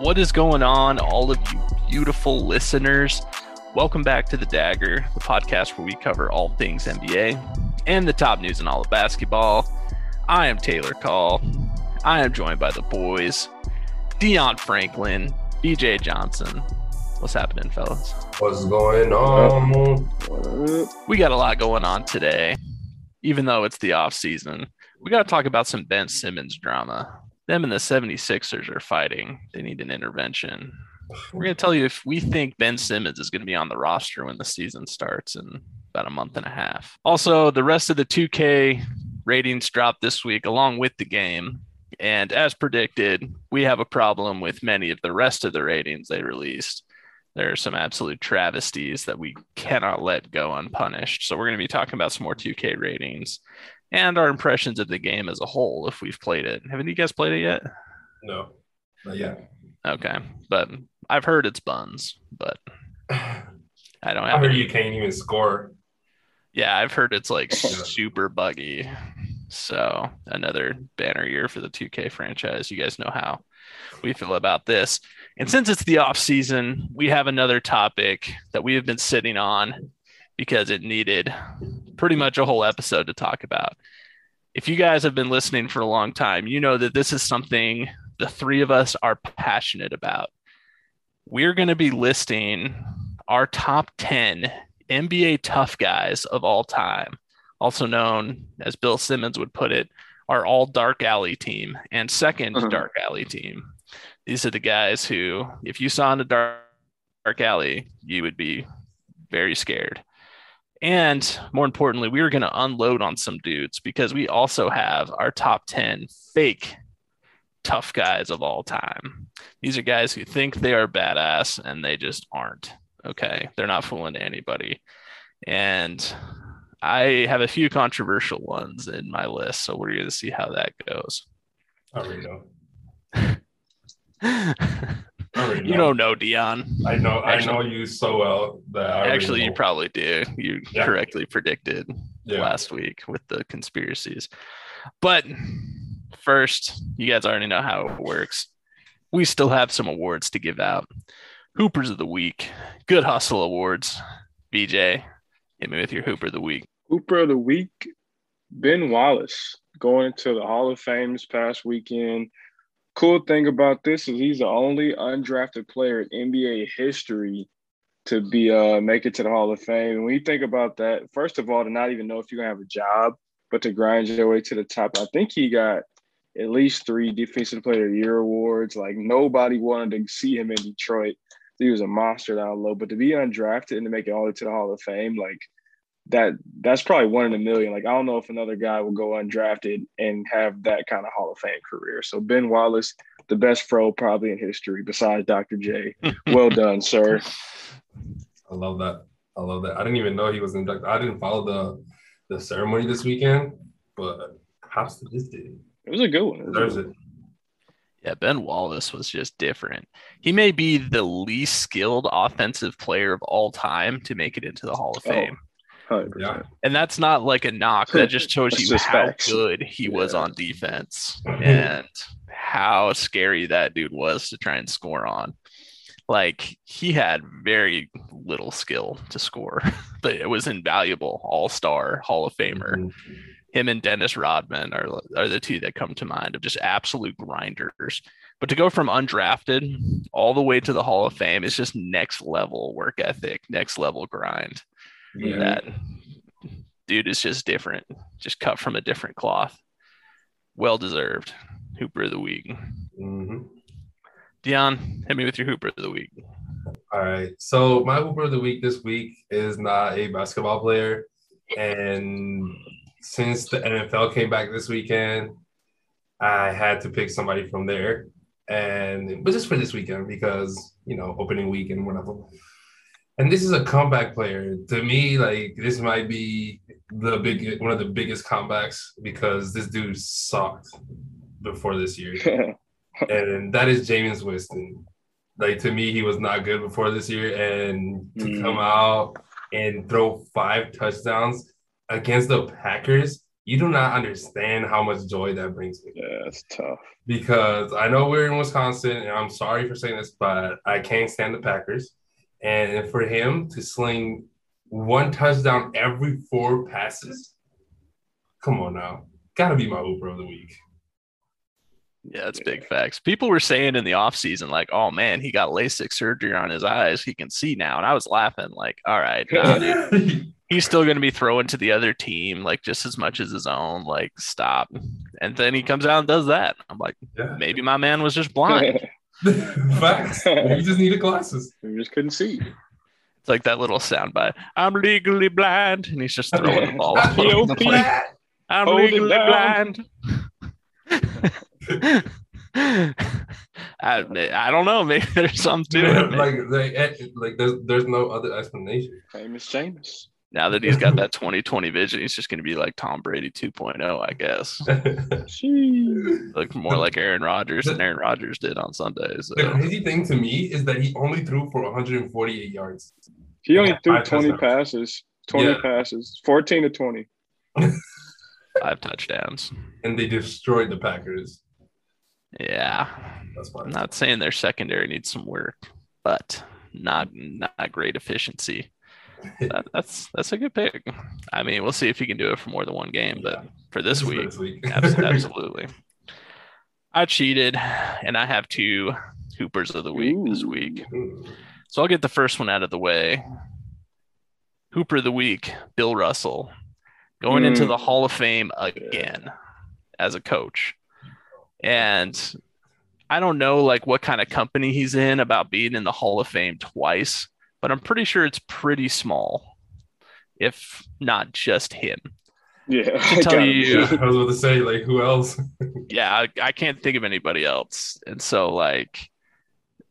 What is going on, all of you beautiful listeners? Welcome back to The Dagger, the podcast where we cover all things NBA and the top news in all of basketball. I am Taylor Call. I am joined by the boys, Dion Franklin, BJ Johnson. What's happening, fellas? What's going on? We got a lot going on today, even though it's the off season. We got to talk about some Ben Simmons drama them and the 76ers are fighting. They need an intervention. We're going to tell you if we think Ben Simmons is going to be on the roster when the season starts in about a month and a half. Also, the rest of the 2K ratings dropped this week along with the game. And as predicted, we have a problem with many of the rest of the ratings they released. There are some absolute travesties that we cannot let go unpunished. So, we're going to be talking about some more 2K ratings and our impressions of the game as a whole if we've played it. Haven't you guys played it yet? No, not yet. Okay, but I've heard it's buns, but I don't I heard any- you can't even score. Yeah, I've heard it's like super buggy. So another banner year for the 2K franchise. You guys know how we feel about this. And since it's the off season, we have another topic that we have been sitting on because it needed pretty much a whole episode to talk about. If you guys have been listening for a long time, you know that this is something the three of us are passionate about. We're going to be listing our top 10 NBA tough guys of all time, also known as Bill Simmons would put it, our all dark alley team and 2nd Mhm. dark alley team. These are the guys who, if you saw in a dark, dark alley, you would be very scared. And more importantly, we are going to unload on some dudes because we also have our top 10 fake tough guys of all time. These are guys who think they are badass and they just aren't. Okay. They're not fooling anybody. And I have a few controversial ones in my list. So we're going to see how that goes. I already know. I you don't know, Dion. I know. Actually- I know you so well that I already Actually, you probably do. You Yeah. correctly predicted yeah. last week with the conspiracies. But first, you guys already know how it works. We still have some awards to give out. Hoopers of the Week, Good Hustle Awards. BJ, hit me with your Hooper of the Week. Hooper of the week, Ben Wallace, going into the Hall of Fame this past weekend. Cool thing about this is he's the only undrafted player in NBA history to be uh make it to the Hall of Fame. And when you think about that, first of all, to not even know if you're gonna have a job, but to grind your way to the top, I think he got at least three Defensive Player of the Year awards. Like nobody wanted to see him in Detroit. He was a monster down low, but to be undrafted and to make it all the way to the Hall of Fame, like that that's probably one in a million. Like I don't know if another guy will go undrafted and have that kind of Hall of Fame career. So Ben Wallace, the best fro probably in history besides Dr. J. Well done, sir. I love that. I love that. I didn't even know he was inducted. I didn't follow the the ceremony this weekend, but props to this dude. It was a good one. It was a Deserves it. Yeah, Ben Wallace was just different. He may be the least skilled offensive player of all time to make it into the Hall of Oh, Fame. 100%. Yeah. And that's not like a knock. That just shows you just how facts. good he was on defense and how scary that dude was to try and score on. like he had very little skill to score, but it was invaluable. All star, Hall of Famer. Mhm. Him and Dennis Rodman are are the two that come to mind of just absolute grinders. But to go from undrafted all the way to the Hall of Fame is just next level work ethic, next level grind. Yeah. That dude is just different, just cut from a different cloth. Well deserved. Hooper of the week. Mhm. Dion, hit me with your Hooper of the week. All right. So my Hooper of the week this week is not a basketball player, and since the NFL came back this weekend, I had to pick somebody from there, and but just for this weekend because you know opening week and whatever. And this is a comeback player to me. Like this might be the big one of the biggest comebacks because this dude sucked before this year and that is Jameis Winston. Like to me, he was not good before this year, and to Mm. come out and throw five touchdowns against the Packers, you do not understand how much joy that brings me. yeah, it's tough. Because I know we're in Wisconsin, and I'm sorry for saying this, but I can't stand the Packers. And for him to sling one touchdown every four passes, come on now, gotta be my Hooper of the week. Yeah, that's big facts. People were saying in the offseason, like, oh man, he got LASIK surgery on his eyes. He can see now. And I was laughing, like, all right, nah, he's still going to be throwing to the other team, like, just as much as his own. Like, stop. And then he comes out and does that. I'm like, yeah. maybe my man was just blind. Facts. You just needed glasses. we just couldn't see. It's like that little soundbite. I'm legally blind. And he's just throwing the ball all over the P.O.P. I'm Hold legally blind. I, I don't know. Maybe there's something to it. like, like, eh, like there's, there's no other explanation. Famous James. Now that he's got that 2020 vision, he's just going to be like Tom Brady 2.0, I guess. Look more like Aaron Rodgers than Aaron Rodgers did on Sundays. the crazy thing to me is that he only threw for 148 yards. He only threw 20 touchdowns. passes. 20 Yeah. passes. 14 to 20. Five touchdowns. and they destroyed the Packers. Yeah. That's I'm not saying their secondary needs some work, but not not great efficiency. That, that's that's a good pick. I mean, we'll see if he can do it for more than one game, but for this is for week, This week. absolutely. I cheated, and I have two Hoopers of the week this week. So I'll get the first one out of the way. Hooper of the week, Bill Russell, going into Mm. the Hall of Fame again as a coach. And I don't know like what kind of company he's in about being in the Hall of Fame twice, but I'm pretty sure it's pretty small, if not just him. Yeah. I tell gotta you- be. I was about to say, like, who else? yeah, I, I can't think of anybody else. And so like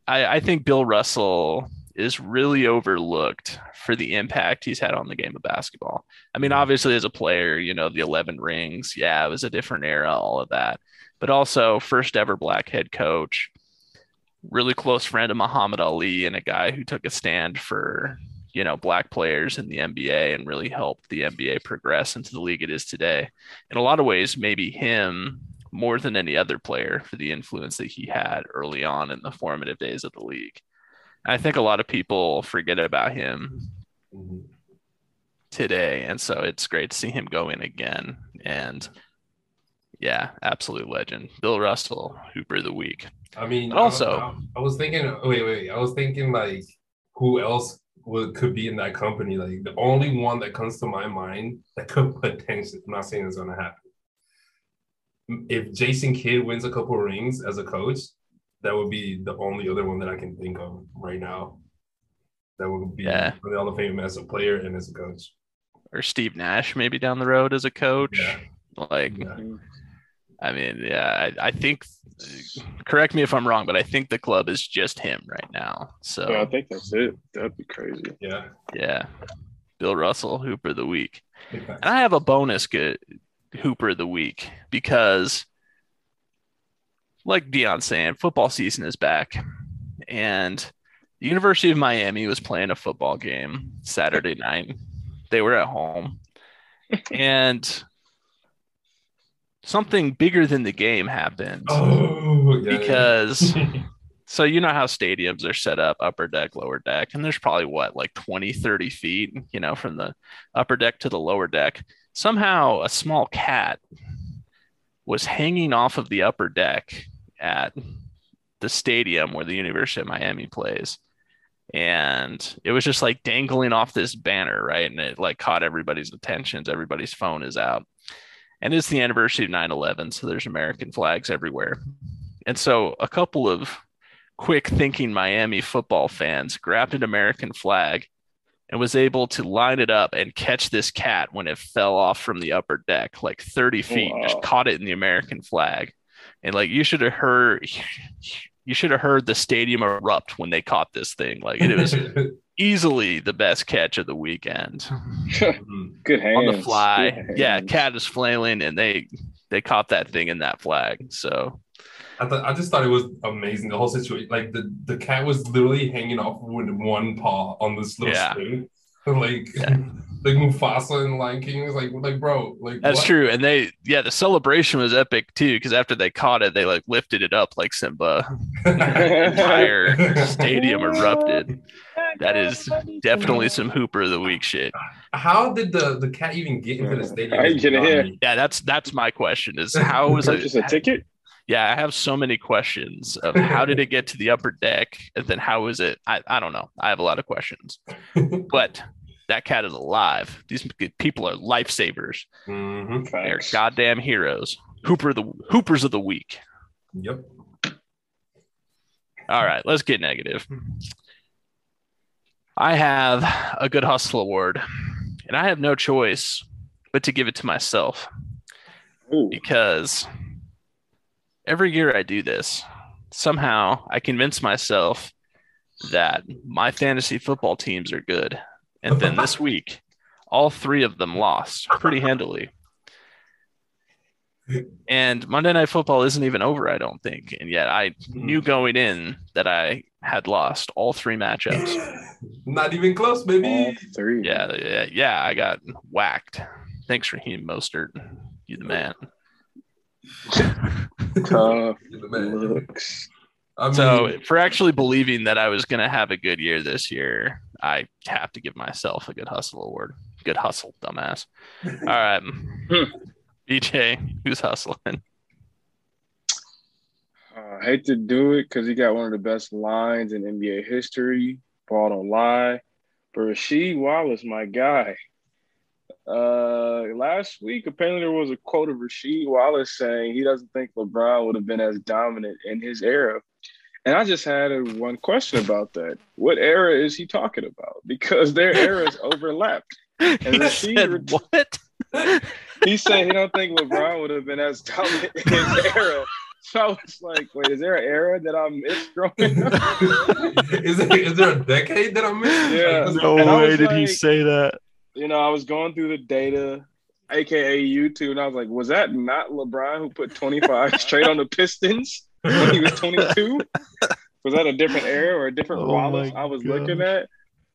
I, I think Bill Russell is really overlooked for the impact he's had on the game of basketball. I mean, obviously as a player, you know, the 11 rings, yeah, it was a different era, all of that. But also first ever black head coach, really close friend of Muhammad Ali and a guy who took a stand for, you know, black players in the NBA and really helped the NBA progress into the league it is today. In a lot of ways, maybe him more than any other player for the influence that he had early on in the formative days of the league. I think a lot of people forget about him Mhm. today. And so it's great to see him go in again. And yeah, absolute legend. Bill Russell, Hooper of the Week. I mean, also- I, I, I was thinking. Wait, wait. I was thinking like, who else would could be in that company? Like the only one that comes to my mind that could potentially. I'm not saying it's gonna happen. If Jason Kidd wins a couple rings as a coach, that would be the only other one that I can think of right now. That would be Yeah. for the Hall of Fame as a player and as a coach. Or Steve Nash, maybe down the road as a coach. Yeah. Like, Yeah. I mean, yeah, I, I think, correct me if I'm wrong, but I think the club is just him right now. So, Yeah, I think that's it. That'd be crazy. Yeah. yeah, Bill Russell, Hooper of the Week. And I have a bonus good Hooper of the week because, like Dion saying, football season is back, and the University of Miami was playing a football game Saturday night. They were at home, and something bigger than the game happened. Oh, yeah, yeah. because so you know how stadiums are set up upper deck lower deck and there's probably what like 20 30 feet you know from the upper deck to the lower deck. Somehow a small cat was hanging off of the upper deck at the stadium where the university of miami plays. And it was just like dangling off this banner right? And it like caught everybody's attention. Everybody's phone is out and it's the anniversary of 9-11 so there's american flags everywhere and so a couple of quick thinking Miami football fans grabbed an American flag and was able to line it up and catch this cat when it fell off from the upper deck, like 30 feet, Wow. just caught it in the American flag. And like you should have heard you should have heard the stadium erupt when they caught this thing. Like it was easily the best catch of the weekend. Good hands. on the fly. Yeah, cat is flailing and they they caught that thing in that flag. So I thought I just thought it was amazing the whole situation. Like the the cat was literally hanging off with one paw on this little Yeah. string, like Yeah. like Mufasa and Lion King was like like bro, like That's what? true. And they, yeah, the celebration was epic too, because after they caught it, they like lifted it up like Simba. Entire stadium erupted. That is definitely some Hooper of the Week shit. How did the the cat even get into the stadium? How you get in here? Yeah, that's that's my question is how was it just a ticket? Yeah, I have so many questions of how did it get to the upper deck? And then how is it? I, I don't know. I have a lot of questions. But that cat is alive. These people are lifesavers. hmm They're goddamn heroes. Hooper the Hoopers of the week. Yep. All right, let's get negative. I have a good hustle award, and I have no choice but to give it to myself Ooh. because every year I do this, somehow I convince myself that my fantasy football teams are good. And then this week, all three of them lost pretty handily. And Monday Night Football isn't even over, I don't think. And yet I knew hmm. going in that I had lost all three matchups. Not even close, baby. All three. Yeah, yeah, yeah. I got whacked. Thanks, Raheem Mostert. You the man. Tough You're the man. looks. I mean, So for actually believing that I was gonna have a good year this year, I have to give myself a good hustle award. Good hustle, dumbass. All right. BJ, who's hustling? Uh, I hate to do it because he got one of the best lines in NBA history. Ball don't lie. But Rasheed Wallace, my guy. Uh, last week, apparently there was a quote of Rasheed Wallace saying he doesn't think LeBron would have been as dominant in his era. And I just had a, one question about that. What era is he talking about? Because their eras overlapped. He Rasheed said, ret- what? He said he don't think LeBron would have been as dominant in his era. So I was like, wait, is there an era that I missed growing up? is, there, is there a decade that I'm missing? Yeah. Like, No And way was did he say that. You know, I was going through the data, aka YouTube, and I was like, was that not LeBron who put 25 straight on the Pistons when he was 22? Was that a different era or a different Oh Wallace I was gosh. looking at?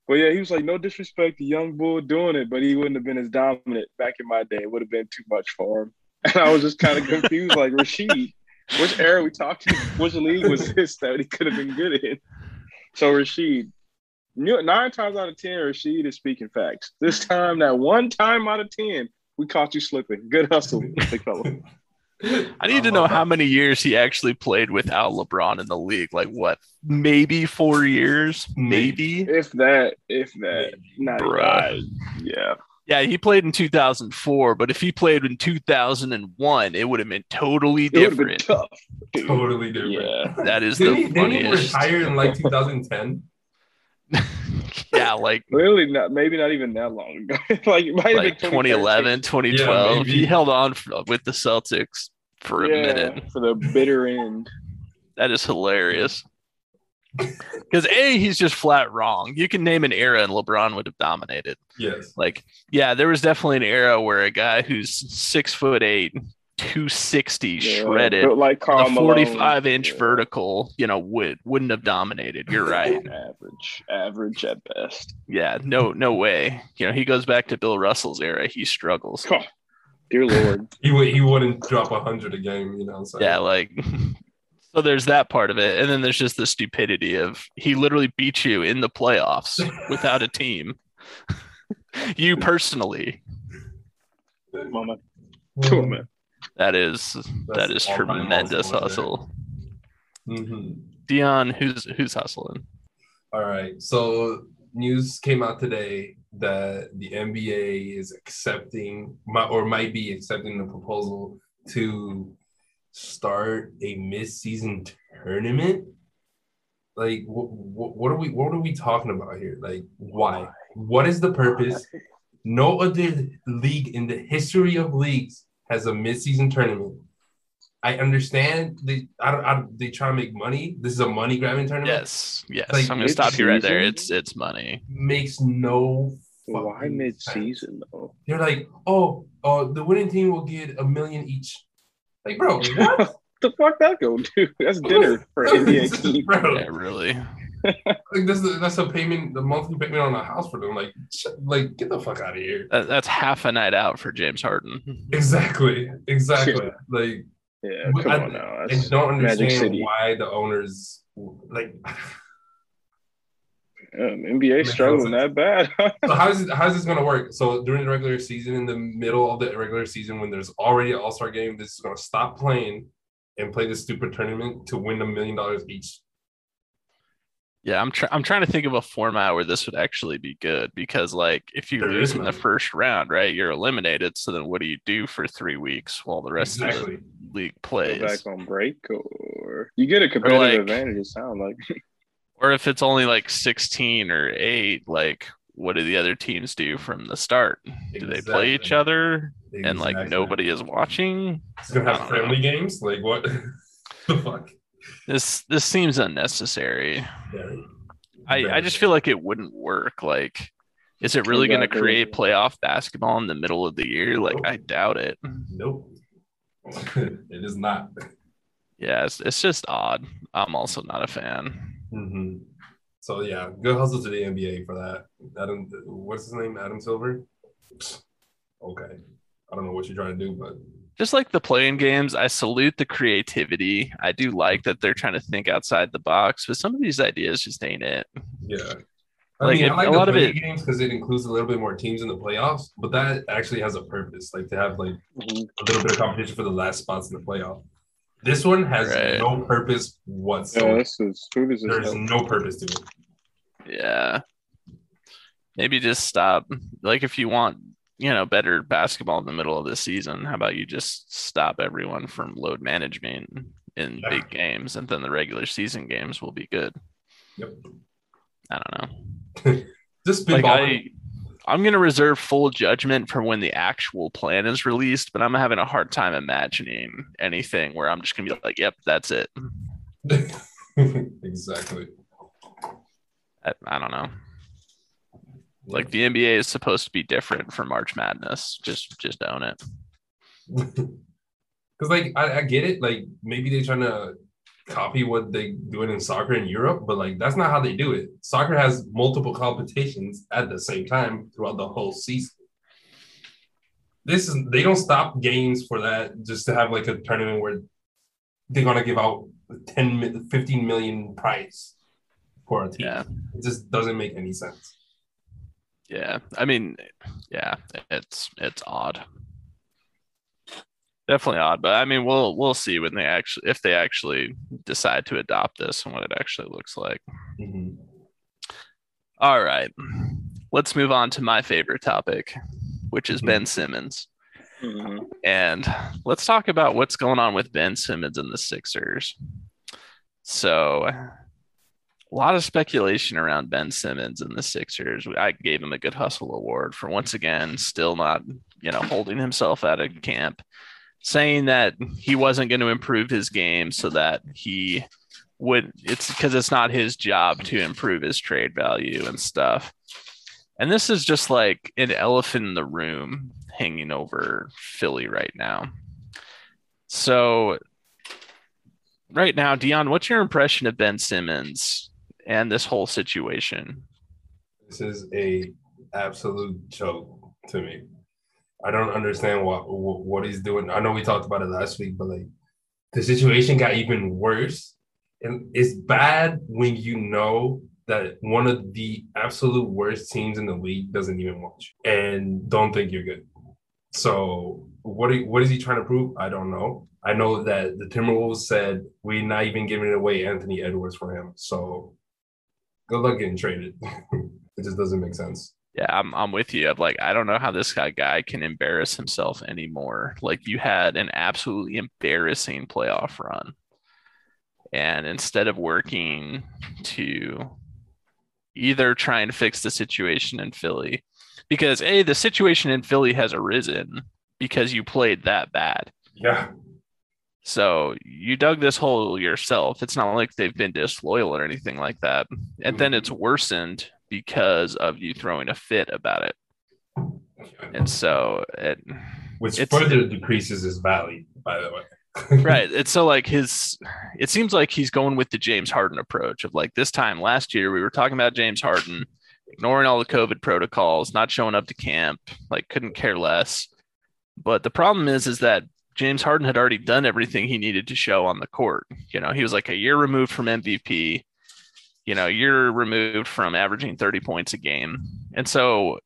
But yeah, he was like, no disrespect to Young Bull doing it, but he wouldn't have been as dominant back in my day. It would have been too much for him. And I was just kind of confused, like Rasheed, which era we talking? Which league was this that he could have been good in? So Rasheed, nu- nine times out of ten, Rasheed is speaking facts. This time, that one time out of ten, we caught you slipping. Good hustle, big fella. I need to know how many years he actually played without LeBron in the league. Like what? Maybe four years? Maybe. If that, if that, not Bruh. even- yeah. Yeah, he played in 2004, but if he played in 2001, it would have been totally It would have been different. tough. Totally different. Yeah. That is Didn't the he, didn't he funniest. retire in like 2010? yeah, like really not maybe not even that long ago. like it might have like been 2011, 2012. maybe. he held on for, with the Celtics for a 2013. minute. For the bitter end. That is hilarious. Because A, he's just flat wrong. You can name an era and LeBron would have dominated. Yes. Like, yeah, there was definitely an era where a guy who's six foot eight, 260 Yeah, shredded, built like with Karl a Malone. 45 inch Yeah. vertical, you know, would wouldn't have dominated. You're right. Average, average at best. Yeah, no, no way. You know, he goes back to Bill Russell's era. He struggles. Oh, dear Lord. He would he wouldn't drop a hundred a game, you know. So Yeah, like So there's that part of it, and then there's just the stupidity of he literally beat you in the playoffs without a team. you personally, Come on, man. Come that is that is tremendous hustle, hustle. hmm Dion, who's who's hustling? All right. So news came out today that the NBA is accepting or might be accepting the proposal to start a mid-season tournament. Like, wh- wh- what are we? What are we talking about here? Like, why? What is the purpose? No other league in the history of leagues has a mid-season tournament. I understand they I don't, I, they try to make money. This is a money grabbing tournament. Yes, yes. Like I'm gonna stop you right there. It's it's money. makes no Why fucking mid-season sense. though? They're like, oh, uh, the winning team will get a million each. Like, bro, what? the fuck that go do? That's dinner for an NBA team. bro, Yeah, really. like that's the, that's a payment, the monthly payment on a house for them. Like, sh- like get the fuck out of here. That, that's half a night out for James Harden. Exactly, exactly. Like, Yeah, come I, on now. I don't understand why the owners like. NBA Makes struggling that bad. So how's it, how's this gonna work? So during the regular season, in the middle of the regular season, when there's already an All Star game, this is gonna stop playing and play this stupid tournament to win a million dollars each. Yeah, I'm trying. I'm trying to think of a format where this would actually be good because, like, if you There lose in the first round, right, you're eliminated. So then, what do you do for three weeks while the rest Exactly. of the league Go plays? back on break, or you get a competitive like- advantage. It sounds like Or if it's only like 16 or eight, like, what do the other teams do from the start? Do they play each Exactly. other and like nobody is watching? It's gonna have don't know. friendly games. Like what? the fuck? This this seems unnecessary. I, I just feel like it wouldn't work. Like, is it really going to create playoff basketball in the middle of the year? Like, I doubt it. Nope. it is not. Yeah, it's, it's just odd. I'm also not a fan. Mhm. So yeah, good hustle to the NBA for that. Adam, what's his name? Adam Silver. Okay, I don't know what you're trying to do, but Just like the playing games, I salute the creativity. I do like that they're trying to think outside the box, but some of these ideas just ain't it. yeah. I Like, mean, if- I like a the lot of play it- games because it includes a little bit more teams in the playoffs, but that actually has a purpose, like to have like Mhm. a little bit of competition for the last spots in the playoff. This one has Right. no purpose yeah, whatsoever. this is who does There's no purpose to it. Yeah. Maybe just stop. Like, if you want, you know, better basketball in the middle of the season, how about you just stop everyone from load management in Yeah. big games and then the regular season games will be good. Yep. I don't know. Just like. I, I'm gonna reserve full judgment for when the actual plan is released, but I'm having a hard time imagining anything where I'm just gonna be like, "Yep, that's it." exactly. I, I don't know. Like the NBA is supposed to be different for March Madness. Just just own it. Because like I, I get it, like maybe they're trying to copy what they doing in soccer in Europe, but like that's not how they do it. Soccer has multiple competitions at the same time throughout the whole season. This is they don't stop games for that just to have like a tournament where they're gonna give out 10 15 million prize for a team. Yeah. It just doesn't make any sense. Yeah. I mean, yeah, it's it's odd. Definitely odd, but I mean, we'll we'll see when they actually if they actually decide to adopt this and what it actually looks like. Mhm. All right. Let's move on to my favorite topic, which is Mhm. Ben Simmons. Mhm. And let's talk about what's going on with Ben Simmons and the Sixers. So, a lot of speculation around Ben Simmons and the Sixers. I gave him a good hustle award for once again still not, you know, holding himself out of camp, saying that he wasn't going to improve his game so that he would it's because it's not his job to improve his trade value and stuff. And this is just like an elephant in the room hanging over Philly right now. So, right now, Dion, what's your impression of Ben Simmons and this whole situation? This is a absolute joke to me. I don't understand what what he's doing. I know we talked about it last week, but like the situation got even worse And it's bad when you know that one of the absolute worst teams in the league doesn't even watch and don't think you're good. So what are, what is he trying to prove? I don't know. I know that the Timberwolves said we're not even giving away Anthony Edwards for him. So good luck getting traded. it just doesn't make sense. Yeah, I'm I'm with you. I'm like, I don't know how this guy guy can embarrass himself anymore. Like you had an absolutely embarrassing playoff run. And instead of working to either try and fix the situation in Philly, because A, the situation in Philly has arisen because you played that bad. Yeah. So you dug this hole yourself. It's not like they've been disloyal or anything like that. And then it's mm-hmm. worsened because of you throwing a fit about it. And so it which further decreases his value, by the way. right. It's so like his it seems like he's going with the James Harden approach of like this time last year we were talking about James Harden ignoring all the COVID protocols, not showing up to camp, like couldn't care less. But the problem is is that James Harden had already done everything he needed to show on the court. You know, he was like a year removed from MVP, you know, year removed from averaging 30 points a game. And so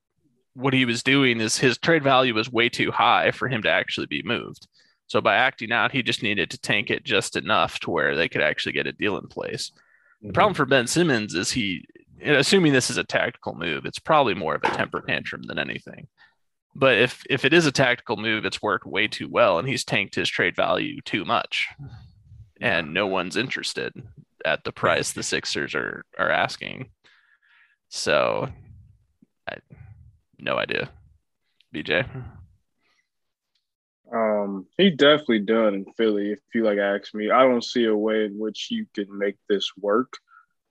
what he was doing is his trade value was way too high for him to actually be moved. So by acting out, he just needed to tank it just enough to where they could actually get a deal in place. The problem for Ben Simmons is he, assuming this is a tactical move, it's probably more of a temper tantrum than anything. But if if it is a tactical move, it's worked way too well, and he's tanked his trade value too much, and no one's interested at the price the Sixers are are asking. So, I no idea, BJ. Um, he definitely done in Philly. If you like ask me, I don't see a way in which you can make this work.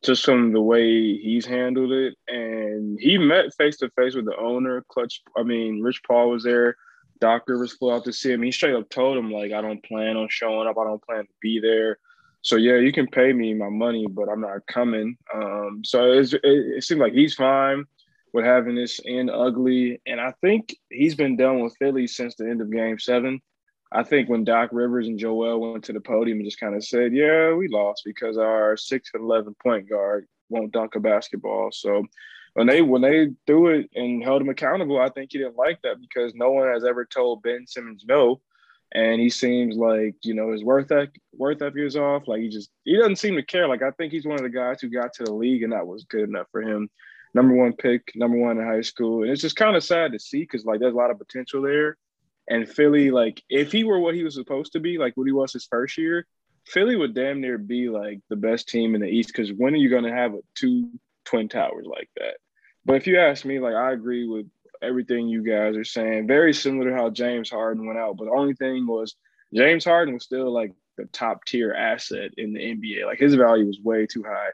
Just from the way he's handled it, and he met face to face with the owner. Klutch, I mean, Rich Paul was there. Doc Rivers flew out to see him. He straight up told him like, "I don't plan on showing up. I don't plan to be there." So yeah, you can pay me my money, but I'm not coming. Um, so it, it seems like he's fine with having this end ugly. And I think he's been done with Philly since the end of game seven. I think when Doc Rivers and Joel went to the podium and just kind of said, Yeah, we lost because our six and eleven point guard won't dunk a basketball. So when they when they threw it and held him accountable, I think he didn't like that because no one has ever told Ben Simmons no. And he seems like, you know, his worth worth ethic is off. Like he just he doesn't seem to care. Like I think he's one of the guys who got to the league and that was good enough for him number one pick, number one in high school. And it's just kind of sad to see because like there's a lot of potential there. And Philly, like if he were what he was supposed to be, like what he was his first year, Philly would damn near be like the best team in the East. Because when are you going to have a, two twin towers like that? But if you ask me, like I agree with everything you guys are saying. Very similar to how James Harden went out. But the only thing was James Harden was still like the top tier asset in the NBA. Like his value was way too high.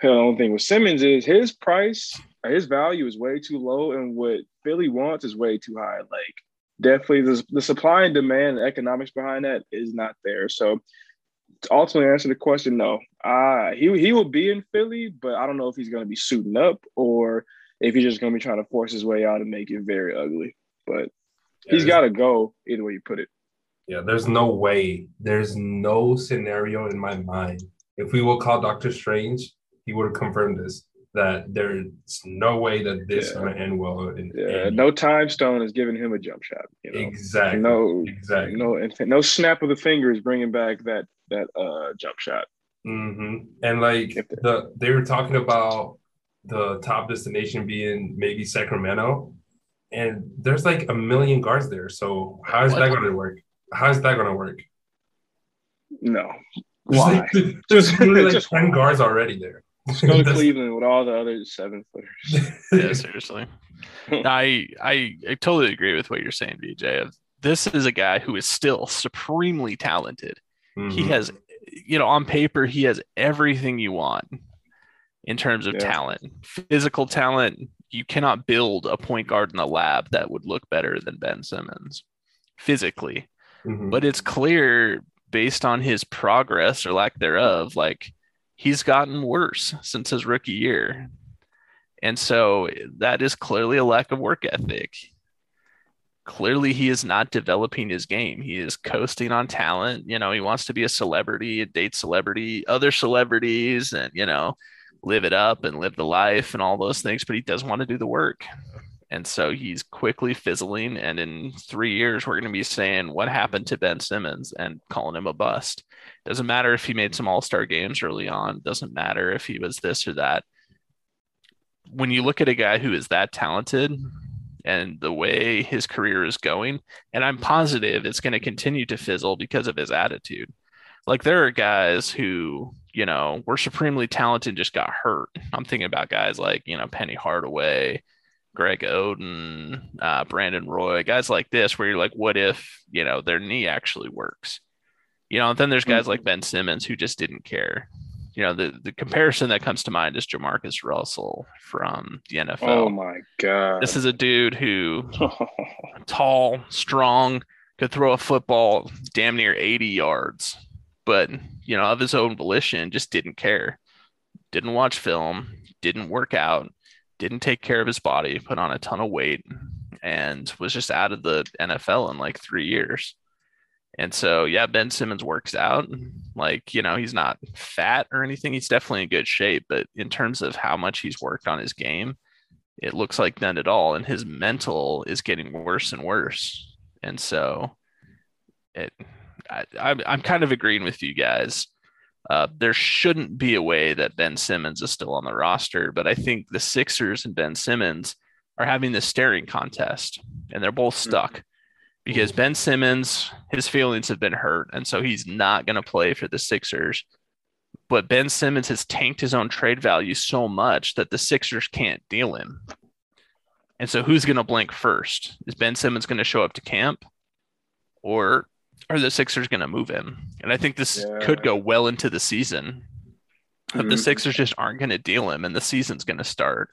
The only thing with Simmons is his price, his value is way too low, and what Philly wants is way too high. Like definitely, the, the supply and demand, economics behind that is not there. So to ultimately answer the question, no. Uh, he he will be in Philly, but I don't know if he's going to be suiting up or if he's just going to be trying to force his way out and make it very ugly. But he's got to go either way you put it. Yeah, there's no way. There's no scenario in my mind. If we will call Doctor Strange, he would have confirmed this that there's no way that this Yeah. going to end well. In, Yeah, in- no time stone is giving him a jump shot. You know, exactly. no, exactly. no, no snap of the fingers bringing back that that uh jump shot. Mm-hmm. And like the- the they were talking about the top destination being maybe Sacramento, and there's like a million guards there. So how is What? that going to work? How is that going to work? No, There's Why? like- There's literally like Just- ten guards already there. Just go to Cleveland with all the other seven footers. yeah, seriously. I, I I totally agree with what you're saying, BJ. This is a guy who is still supremely talented. He Mhm. has, you know, on paper, he has everything you want in terms of Yeah. talent, physical talent. You cannot build a point guard in the lab that would look better than Ben Simmons physically. Mhm. But it's clear based on his progress or lack thereof, like he's gotten worse since his rookie year. And so that is clearly a lack of work ethic. clearly he is not developing his game. He is coasting on talent. You know, he wants to be a celebrity, date celebrity, other celebrities, and you know, live it up and live the life and all those things, but he doesn't want to do the work. And so he's quickly fizzling. And in three years, we're going to be saying what happened to Ben Simmons and calling him a bust. Doesn't matter if he made some all star games early on, doesn't matter if he was this or that. When you look at a guy who is that talented and the way his career is going, and I'm positive it's going to continue to fizzle because of his attitude. Like there are guys who, you know, were supremely talented, just got hurt. I'm thinking about guys like, you know, Penny Hardaway, Greg Oden, uh, Brandon Roy, guys like this, where you're like, what if, you know, their knee actually works? You know, and then there's guys like Ben Simmons who just didn't care. You know, the, the comparison that comes to mind is Jamarcus Russell from the NFL. Oh my God. This is a dude who tall, strong, could throw a football damn near 80 yards, but you know, of his own volition, just didn't care. Didn't watch film, didn't work out, didn't take care of his body, put on a ton of weight, and was just out of the NFL in like three years. And so, yeah, Ben Simmons works out. Like, you know, he's not fat or anything. He's definitely in good shape. But in terms of how much he's worked on his game, it looks like none at all. And his mental is getting worse and worse. And so, it, I, I'm, I'm kind of agreeing with you guys. Uh, there shouldn't be a way that Ben Simmons is still on the roster, but I think the Sixers and Ben Simmons are having this staring contest, and they're both stuck because Ben Simmons, his feelings have been hurt, and so he's not going to play for the Sixers. But Ben Simmons has tanked his own trade value so much that the Sixers can't deal him. And so, who's going to blink first? Is Ben Simmons going to show up to camp, or are the Sixers going to move him? And I think this Yeah. could go well into the season. But the. Sixers just aren't going to deal him, and the season's going to start,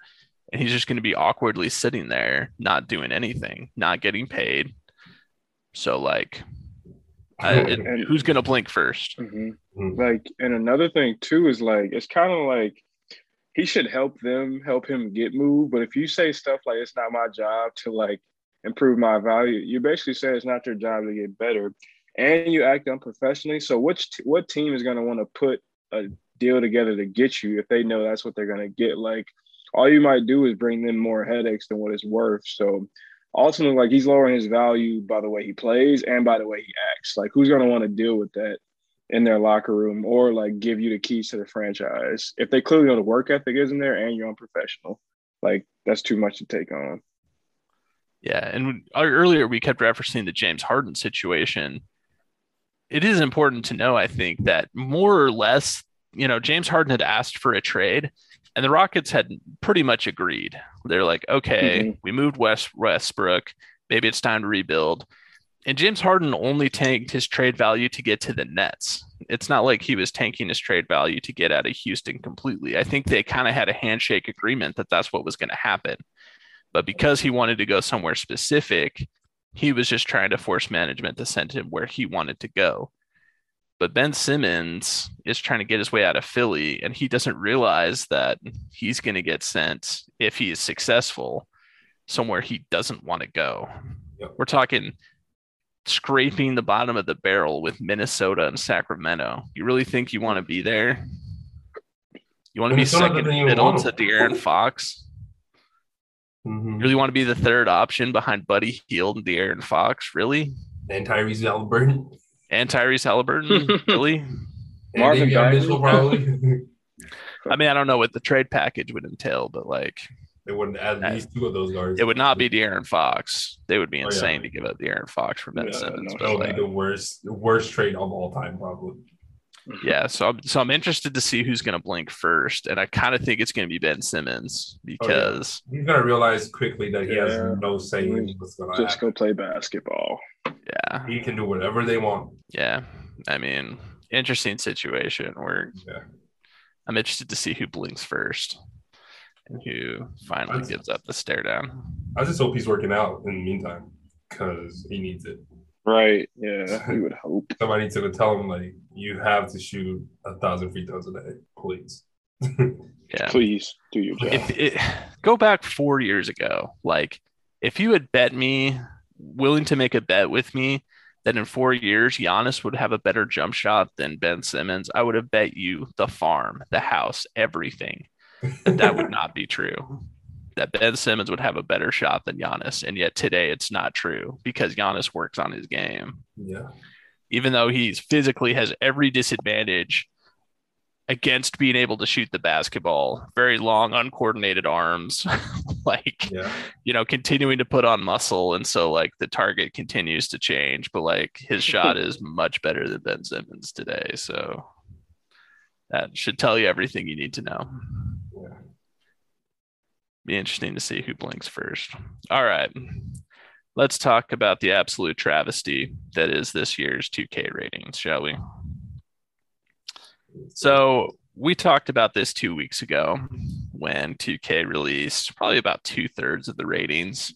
and he's just going to be awkwardly sitting there, not doing anything, not getting paid. So, like, I, it- And- who's going to blink first? Mhm. Mhm. Like, and another thing too is like, it's kind of like he should help them, help him get moved. But if you say stuff like, it's not my job to like improve my value, you basically say it's not your job to get better. And you act unprofessionally. So, which t- what team is going to want to put a deal together to get you if they know that's what they're going to get? Like, all you might do is bring them more headaches than what it's worth. So, ultimately, like he's lowering his value by the way he plays and by the way he acts. Like, who's going to want to deal with that in their locker room or like give you the keys to the franchise if they clearly know the work ethic isn't there and you're unprofessional? Like, that's too much to take on. Yeah, and uh, earlier we kept referencing the James Harden situation. It is important to know, I think, that more or less, you know, James Harden had asked for a trade, and the Rockets had pretty much agreed. They're like, okay, Mhm. we moved West Westbrook, maybe it's time to rebuild. And James Harden only tanked his trade value to get to the Nets. It's not like he was tanking his trade value to get out of Houston completely. I think they kind of had a handshake agreement that that's what was going to happen. But because he wanted to go somewhere specific, he was just trying to force management to send him where he wanted to go. But Ben Simmons is trying to get his way out of Philly, and he doesn't realize that he's going to get sent, if he is successful, somewhere he doesn't want to go. Yep. We're talking scraping the bottom of the barrel with Minnesota and Sacramento. You really think you want to be there? You want to be second doesn't even fiddle want to. De'Aaron Fox? Mhm. You really want to be the third option behind Buddy Hield and De'Aaron Fox? Really? And Tyrese Halliburton. And Tyrese Halliburton? really? Marvin Davion Bagley. Probably. I mean, I don't know what the trade package would entail, but like they wouldn't add at least two of those guards. it would not be De'Aaron Fox. They would be Oh, yeah. insane to give up De'Aaron Fox for Ben Yeah, Simmons. no, but That would like, be the worst, the worst trade of all time, probably. Yeah, so I'm so I'm interested to see who's going to blink first, and I kind of think it's going to be Ben Simmons oh, because He's gonna realize quickly that he Yeah. has no say in what's gonna Just happen. go play basketball. yeah, He can do whatever they want. yeah. I mean, interesting situation where Yeah. I'm interested to see who blinks first and who finally That's- gives up the stare down. I just hope he's working out in the meantime because he needs it. Right. Yeah. You would hope. Somebody needs to tell him like you have to shoot a thousand free throws a day, please. Yeah. Please do your job. If it go back four years ago, like if you had bet me willing to make a bet with me that in four years Giannis would have a better jump shot than Ben Simmons, I would have bet you the farm, the house, everything that that would not be true. That Ben Simmons would have a better shot than Giannis, and yet today it's not true because Giannis works on his game. Yeah. Even though he's physically has every disadvantage against being able to shoot the basketball, very long, uncoordinated arms, like Yeah. you know, continuing to put on muscle. And so like the target continues to change, but like his shot is much better than Ben Simmons today. So that should tell you everything you need to know. Be interesting to see who blinks first. All right. Let's talk about the absolute travesty that is this year's 2K ratings, shall we? So we talked about this two weeks ago when 2K released probably about two thirds of the ratings.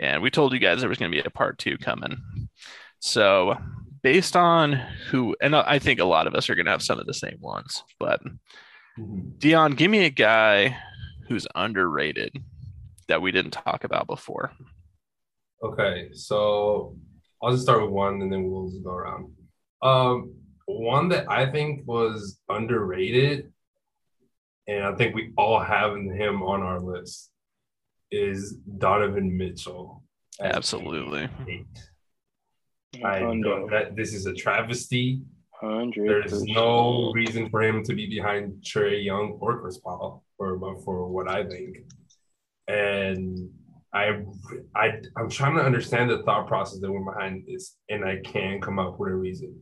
And we told you guys there was going to be a part two coming. So, based on who, and I think a lot of us are going to have some of the same ones, but Mhm. Dion, give me a guy who's underrated that we didn't talk about before. Okay, so I'll just start with one and then we'll just go around. Um, one that I think was underrated, and I think we all have him on our list, is Donovan Mitchell. at Absolutely. eight. I know that this is a travesty. Hundred. There's no reason for him to be behind Trae Young or Chris Paul for for what I think. And I I I'm trying to understand the thought process that went behind this, and I can't come up with a reason.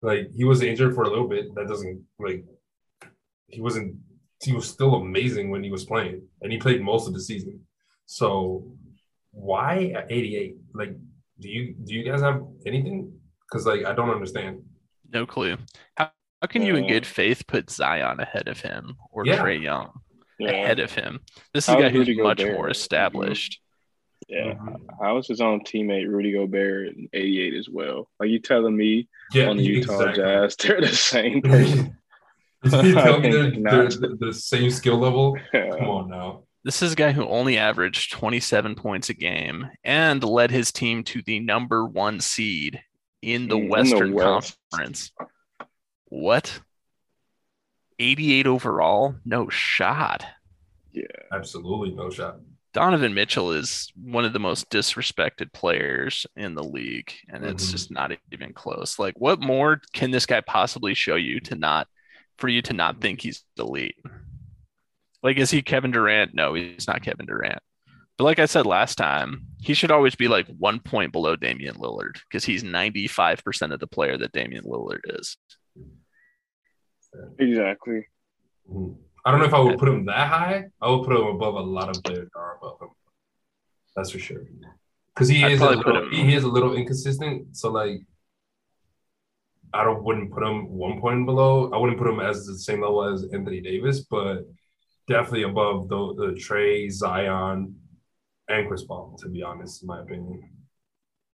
Like he was injured for a little bit. That doesn't like he wasn't he was still amazing when he was playing, and he played most of the season. So why at 88? Like, do you do you guys have anything? Because like I don't understand. No clue. How, how can you in good faith put Zion ahead of him or Yeah. Trae Young Yeah. ahead of him? This is a guy who's much Gobert? more mm-hmm. established. Yeah. Mm-hmm. How is his own teammate Rudy Gobert in '88 as well? Are you telling me Yeah, on the Utah exactly. Jazz they're the same person? you tell me they're, they're not. the, the same skill level? Come on now. This is a guy who only averaged 27 points a game and led his team to the number one seed in the in the Western West. Conference. What? 88 overall? No shot. Yeah. Absolutely no shot. Donovan Mitchell is one of the most disrespected players in the league, and it's Mhm. just not even close. Like, what more can this guy possibly show you to not for you to not think he's elite? Like, is he Kevin Durant? No, he's not Kevin Durant. But like I said last time, he should always be like one point below Damian Lillard because he's 95% of the player that Damian Lillard is. exactly. Mhm. I don't know if I would put him that high. I would put him above a lot of players that are above him. That's for sure. Because he I'd is a little, he is a little inconsistent. So like, I don't wouldn't put him one point below. I wouldn't put him as the same level as Anthony Davis, but definitely above the, the Trae, Zion, and Chris Paul. To be honest, in my opinion.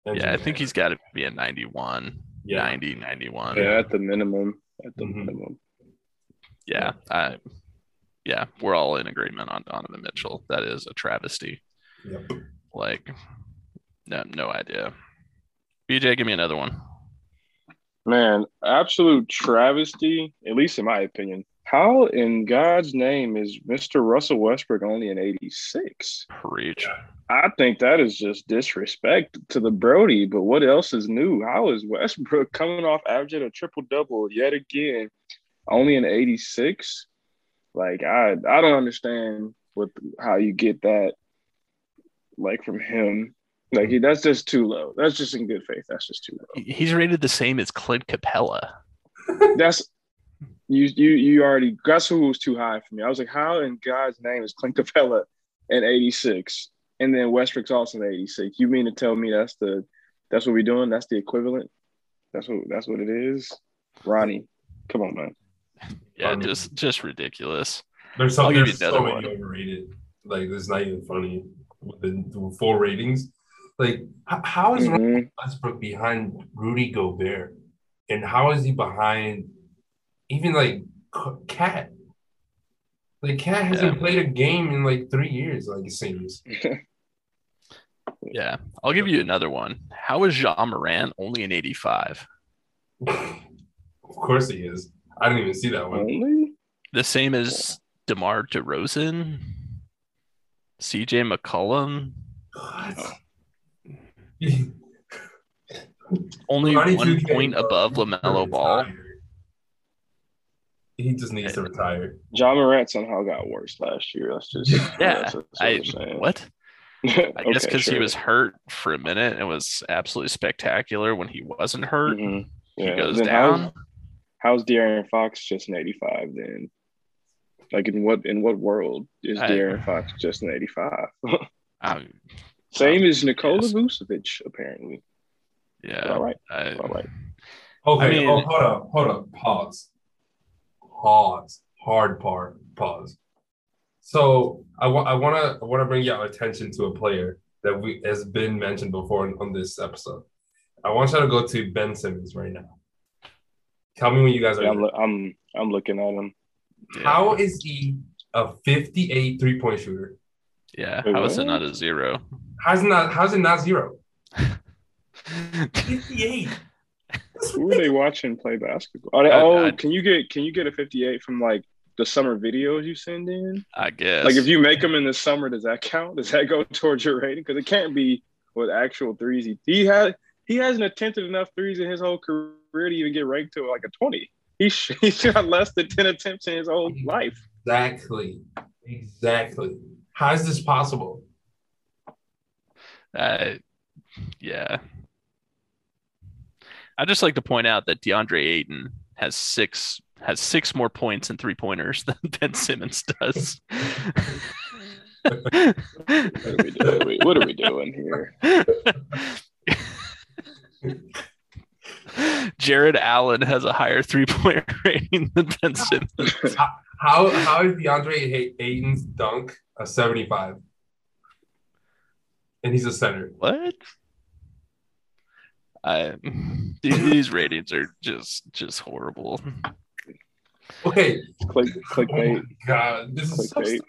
And Yeah, I think he's got to be a 91, Yeah. 90, 91. Yeah, at the minimum. At the Mhm. minimum. yeah, I, yeah, we're all in agreement on Donovan Mitchell. That is a travesty. Yep. Like, no, no idea. BJ, give me another one. Man, absolute travesty, at least in my opinion. How in God's name is Mr. Russell Westbrook only an 86? Preach. I think that is just disrespect to the Brody. But what else is new? How is Westbrook coming off averaging a triple double yet again, only an 86? Like I, I don't understand what how you get that, like from him. Like he, that's just too low. That's just in good faith. That's just too low. He's rated the same as Clint Capela. That's you, you, you already. That's who was too high for me. I was like, how in God's name is Clint Capela an 86? And then Westbrook's also an 86. You mean to tell me that's the that's what we're doing? That's the equivalent? That's what that's what it is? Ronnie, come on, man. Yeah, Um, just just ridiculous. There's something I'll give there's you so another many overrated. Like it's not even funny with the, the full ratings. Like h- how is Mhm. Westbrook behind Rudy Gobert, and how is he behind even like Cat? Like Cat hasn't Yeah. played a game in like three years. Like it seems. Yeah, I'll give you another one. How is Ja Morant only an 85? of course he is. I didn't even see that one. Only? The same as DeMar DeRozan, CJ McCollum, What? only one point above He LaMelo Ball. retire. He just needs to retire. Ja Morant somehow got worse last year. That's just Yeah, that's what I what? I guess because he was hurt for a minute and was absolutely spectacular when he wasn't hurt. Mhm. He goes Then down. How's, how's De'Aaron Fox just an 85 then? Like in what in what world is I- De'Aaron Fox just an 85? Um, Same as Nikola Yes. Vucevic, apparently. yeah, All right. I- All right. Okay, I mean- oh, hold up, hold up, pause. Pause. Hard part. Pause. So I want I want to I want to bring your attention to a player that we has been mentioned before on, on this episode. I want you to go to Ben Simmons right now. Tell me when you guys are. Yeah, I'm, loo- I'm I'm looking at him. yeah, How is he a 58 three point shooter? yeah. How is it not a zero? How's it not? How's it not zero? 58. Who are they watching play basketball? Are they, I- oh, I- can you get can you get a 58 from like the summer videos you send in? I guess. Like if you make them in the summer, does that count? Does that go towards your rating? Because it can't be with actual threes. He, he had he hasn't attempted enough threes in his whole career to even get ranked to like a 20. He sh- he shot less than 10 attempts in his whole life. Exactly. Exactly. How is this possible? Uh, yeah. I just like to point out that DeAndre Ayton has six has six more points and three pointers than Ben Simmons does. What are we doing? What are we doing here? Jarrett Allen has a higher three point rating than Ben Simmons. How how is DeAndre Hay- Ayton's dunk a 75? And he's a center. What? I these, these ratings are just just horrible. Okay. Click Oh clickbait. my god. This is so Clickbait.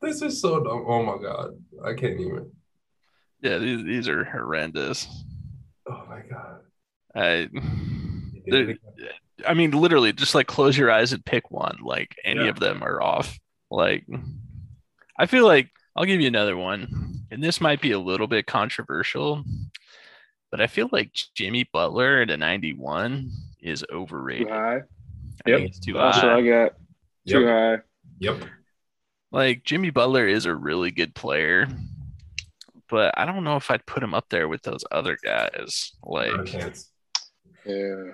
this is so dumb. Oh my god. I can't even. Yeah, these, these are horrendous. Oh my god. I They're- I mean, literally, just like close your eyes and pick one. Like any Yeah. of them are off. Like, I feel like I'll give you another one, and this might be a little bit controversial, but I feel like Jimmy Butler at a 91 is overrated. Too overrated. high. I Yep. think it's too That's what high. I got. Too Yep. high. Yep. Like Jimmy Butler is a really good player, but I don't know if I'd put him up there with those other guys. Like. Yeah.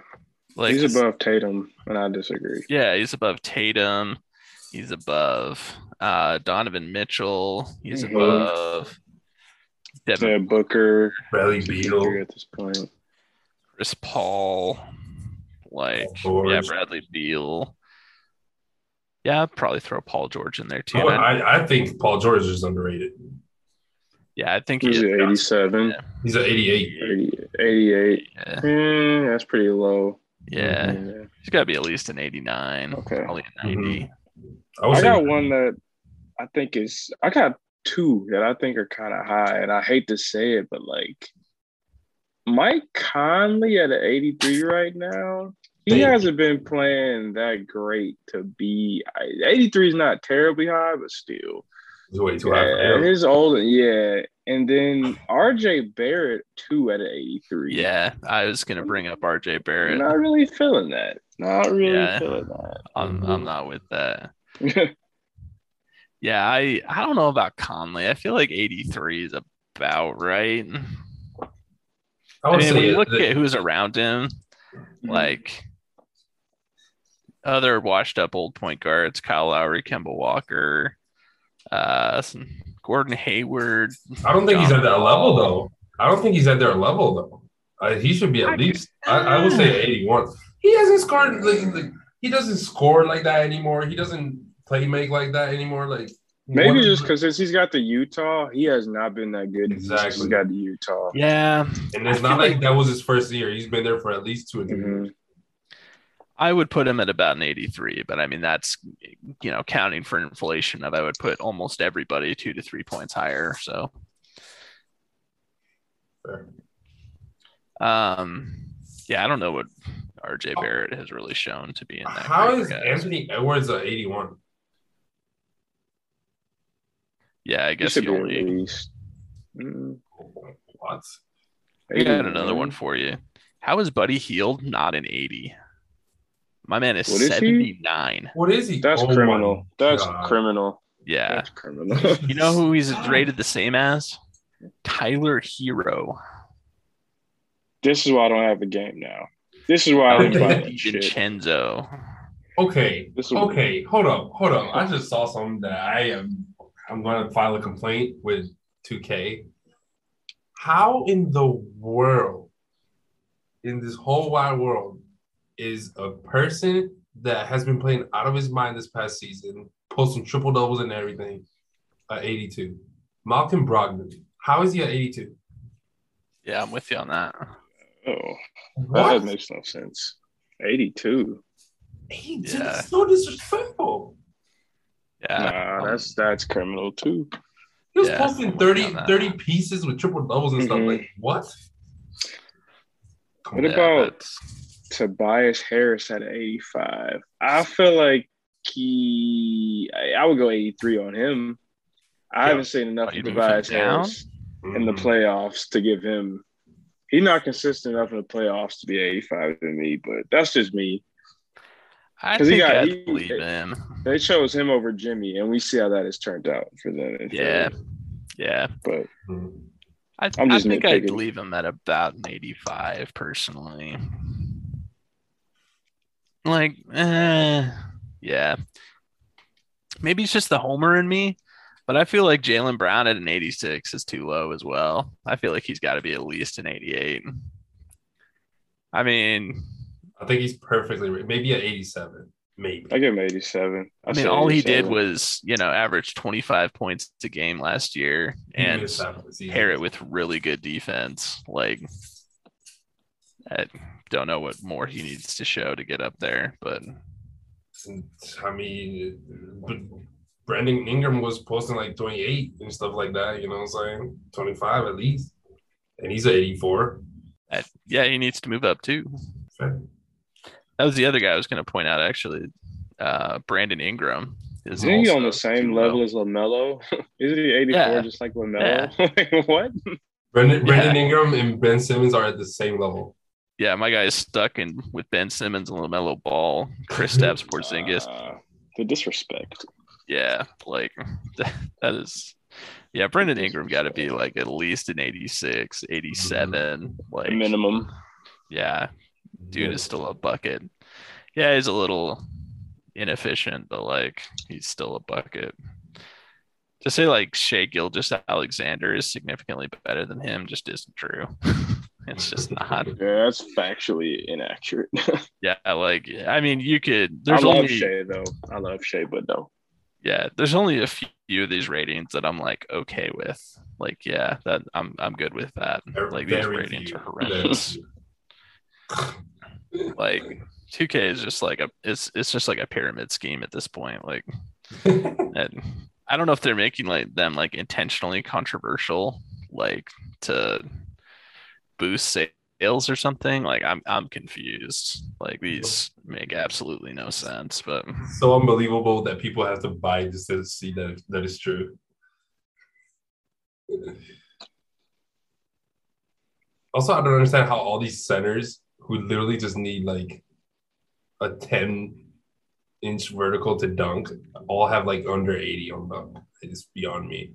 like He's above Tatum, and I disagree. Yeah, he's above Tatum. He's above uh, Donovan Mitchell. He's Mhm. above Devin Yeah, Booker. Bradley Beal. at this point. Chris Paul. Like, Paul yeah, Bradley Beal. Yeah, I'd probably throw Paul George in there too. Oh. I, I think Paul George is underrated. yeah, I think He's he at 87, Yeah. He's an 88. 80, 88. Yeah, Eh, that's pretty low. yeah. Yeah. he's got to be at least an 89, Okay. probably a 90. I would I say got one that I think is I got two that I think are kind of high, and I hate to say it, but like Mike Conley at an 83 right now. He Thank hasn't been playing that great to be. 83 is not terribly high, but still. he's way too high for Yeah, him. his old, yeah. And then RJ Barrett two at an 83. Yeah, I was gonna bring up RJ Barrett. Not really feeling that. Not really Yeah. feeling that. I'm I'm mm-hmm. not with that. Yeah, I I don't know about Conley. I feel like 83 is about right. I I would mean, when say you look that- at who's around him, like other washed up old point guards, Kyle Lowry, Kemba Walker, uh, some- Gordon Hayward. I don't think he's at that John level though. I don't think he's at their level though. Uh, he should be at least. I, I would say 81. He hasn't scored. Like, like, he doesn't score like that anymore. He doesn't play make like that anymore. Like Maybe just because since he's got the Utah, he has not been that good. Exactly. He's got the Utah. Yeah, And it's I not like, like- that was his first year. He's been there for at least two or 3 Mhm. years. I would put him at about an 83, but I mean that's you know counting for inflation of I would put almost everybody two to three points higher. So Fair. Um, yeah, I don't know what RJ Barrett has really shown to be in that. How is group guys. Anthony Edwards a 81? Yeah, I He guess should he be only. released. Mm, What? I got another one for you. How is Buddy Hield not an 80? My man is What is he? 79. What is he? That's Oh criminal. That's criminal. Yeah. That's criminal. You know who he's rated the same as? Tyler Herro. this is why I don't have the game now. This is why I don't buy shit. Vincenzo. Okay. This will- Okay. Hold up. Hold up. I just saw something that I am. I'm going to file a complaint with 2K. How in the world, in this whole wide world, is a person that has been playing out of his mind this past season, posting triple doubles and everything, at 82? Malcolm Brogdon. How is he at 82? Yeah, I'm with you on that. Oh, What? that makes no sense. 82. 82? Yeah. That's so disrespectful. Yeah. Nah, that's that's criminal too. He was Yeah, posting I'm 30, you on that. 30 pieces with triple doubles and stuff. Mhm. Like, what? What yeah, about that's- Tobias Harris at 85? I feel like he, I, I would go 83 on him. I Yeah. haven't seen enough of moved him Tobias down? Harris in the Mhm. playoffs to give him. He's not consistent enough in the playoffs to be 85 to me, but that's just me. I think got- I'd he- believe him. They chose him over Jimmy, and we see how that has turned out for them. Yeah. Yeah. but. I, I'm I just think I'd leave him at about an 85 personally. Like, eh, yeah. Maybe it's just the homer in me, but I feel like Jalen Brown at an 86 is too low as well. I feel like he's got to be at least an 88. I mean, I think he's perfectly. Maybe at 87. Maybe. I give him 87. I say mean, all he did was, you know, average 25 points a game last year and missed half of the season. pair it with really good defense. Like, I don't know what more he needs to show to get up there, but I mean, but Brandon Ingram was posting like 28 and stuff like that. You know what I'm saying? 25 at least. And he's at 84. uh, yeah, he needs to move up too. Fair. That was the other guy I was going to point out actually. Uh, Brandon Ingram is Isn't he on the same too low. level as LaMelo? Isn't he 84 Yeah. just like LaMelo? Like, what? Brandon, Brandon Yeah. Ingram and Ben Simmons are at the same level. Yeah, my guy is stuck in with Ben Simmons and Lamelo Ball, Chris Stapps, Porzingis. Uh, the disrespect. Yeah, like that is. Yeah, Brandon Ingram got to be like at least an 86, 87. Like, minimum. yeah, dude is still a bucket. Yeah, he's a little inefficient, but like he's still a bucket. To say like Shea Gilgis Alexander is significantly better than him just isn't true. it's just not. Yeah, that's factually inaccurate. Yeah, like I mean, you could. I There's love only Shai though. I love Shai, but no. yeah, there's only a few of these ratings that I'm like okay with. Like, yeah, that I'm I'm good with that. Very- Like these ratings few. are horrendous. Like 2K is just like a it's it's just like a pyramid scheme at this point. Like and I don't know if they're making like them like intentionally controversial, like to boost sales or something. Like I'm I'm confused. Like these make absolutely no sense. But so unbelievable that people have to buy just to see that that is true. Also, I don't understand how all these centers who literally just need like a 10 inch vertical to dunk all have like under 80 on them. It's beyond me.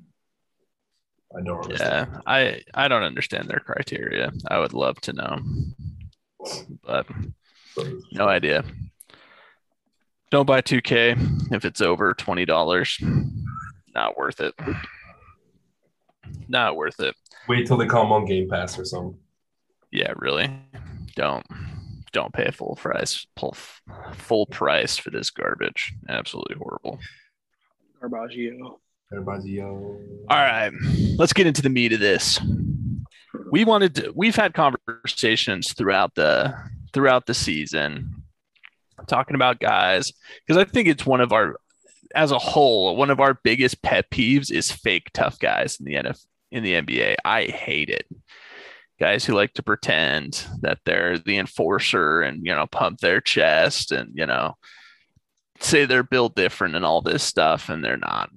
I don't understand. yeah, I I don't understand their criteria. I would love to know, but no idea. Don't buy 2K if it's over twenty dollars. Not worth it. Not worth it. Wait till they come on Game Pass or something. Yeah, really. Don't don't pay full price full, full price for this garbage. Absolutely horrible. Garbaggio. Everybody. All right, let's get into the meat of this. We wanted to, we've had conversations throughout the throughout the season talking about guys because I think it's one of our as a whole, one of our biggest pet peeves is fake tough guys in the NF in the NBA. I hate it. Guys who like to pretend that they're the enforcer and you know pump their chest and you know say they're built different and all this stuff and they're not.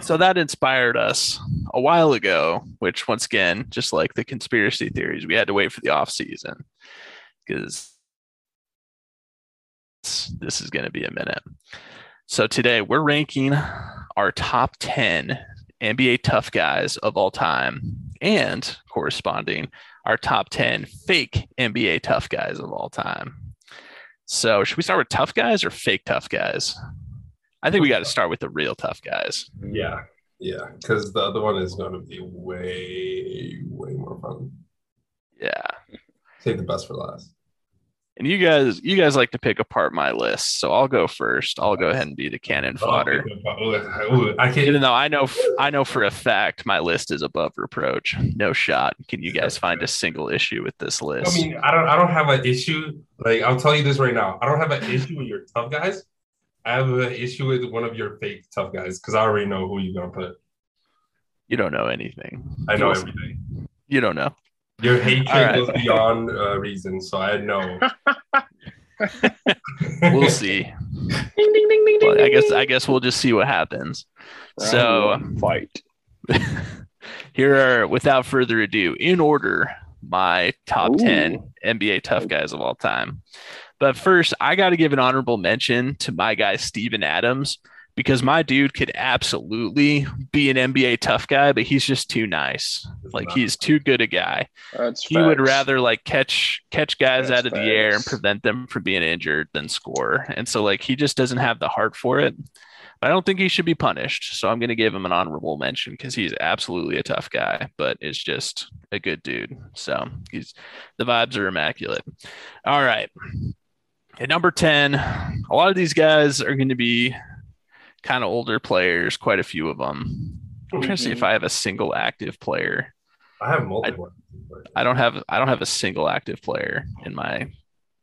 So that inspired us a while ago which once again just like the conspiracy theories we had to wait for the off season because this is going to be a minute. So today we're ranking our top 10 nba tough guys of all time and corresponding our top 10 fake nba tough guys of all time so should we start with tough guys or fake tough guys I think we got to start with the real tough guys. Yeah, yeah, because the other one is going to be way, way more fun. Yeah. Save the best for last. And you guys, you guys like to pick apart my list, so I'll go first. I'll go ahead and be the cannon oh, fodder. I can't. Even though I know, I know for a fact my list is above reproach. No shot. Can you guys find a single issue with this list? I mean, I don't, I don't have an issue. Like I'll tell you this right now, I don't have an issue with your tough guys. I have an issue with one of your fake tough guys because I already know who you're gonna put. You don't know anything. I know everything. You don't know. Your hatred right. goes beyond uh, reason, so I know. we'll see. ding, ding, ding, ding, well, I guess I guess we'll just see what happens. Round so fight. here are, without further ado, in order, my top Ooh. ten NBA tough guys of all time. But first, I got to give an honorable mention to my guy, Steven Adams, because my dude could absolutely be an NBA tough guy, but he's just too nice. Like he's too good a guy. That's he facts. would rather like catch catch guys That's out of facts. the air and prevent them from being injured than score. And so like he just doesn't have the heart for it. But I don't think he should be punished. So I'm going to give him an honorable mention because he's absolutely a tough guy, but is just a good dude. So he's the vibes are immaculate. All right. At number 10, a lot of these guys are going to be kind of older players, quite a few of them. I'm trying to see if mm-hmm. I have a single active player. I have multiple. I, I don't have I don't have a single active player in my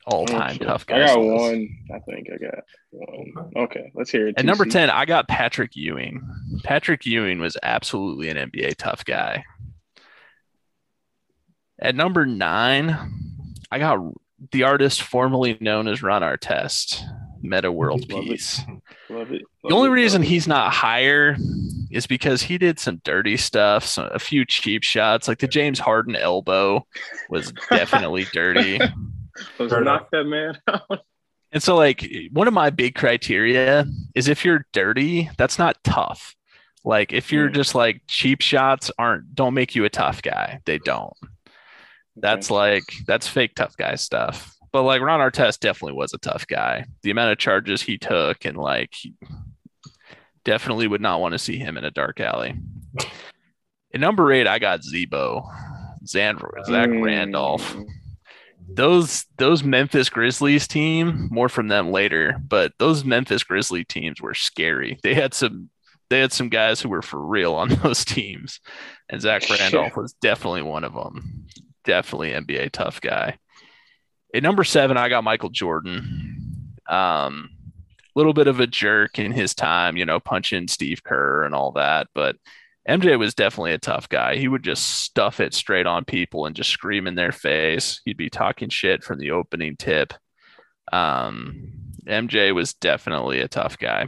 all-time oh, sure. tough guys. I got one. I think I got one. Okay, let's hear it. At number 10, I got Patrick Ewing. Patrick Ewing was absolutely an NBA tough guy. At number 9, I got the artist formerly known as Ron Artest, Metta World Love Peace. It. Love it. Love the only it. reason he's not higher is because he did some dirty stuff, some, a few cheap shots, like the James Harden elbow was definitely dirty. Let's knock that man out. And so, like, one of my big criteria is if you're dirty, that's not tough. Like, if you're mm. just like cheap shots aren't don't make you a tough guy. They don't. That's like that's fake tough guy stuff. But like Ron Artest definitely was a tough guy. The amount of charges he took and like he definitely would not want to see him in a dark alley. In number eight, I got Z-Bo, Zan, Zach mm. Randolph. Those those Memphis Grizzlies team, more from them later, but those Memphis Grizzly teams were scary. They had some they had some guys who were for real on those teams, and Zach Randolph was definitely one of them definitely NBA tough guy. At number seven, I got Michael Jordan. Um, a little bit of a jerk in his time, you know, punching Steve Kerr and all that, but MJ was definitely a tough guy. He would just stuff it straight on people and just scream in their face. He'd be talking shit from the opening tip. Um, MJ was definitely a tough guy.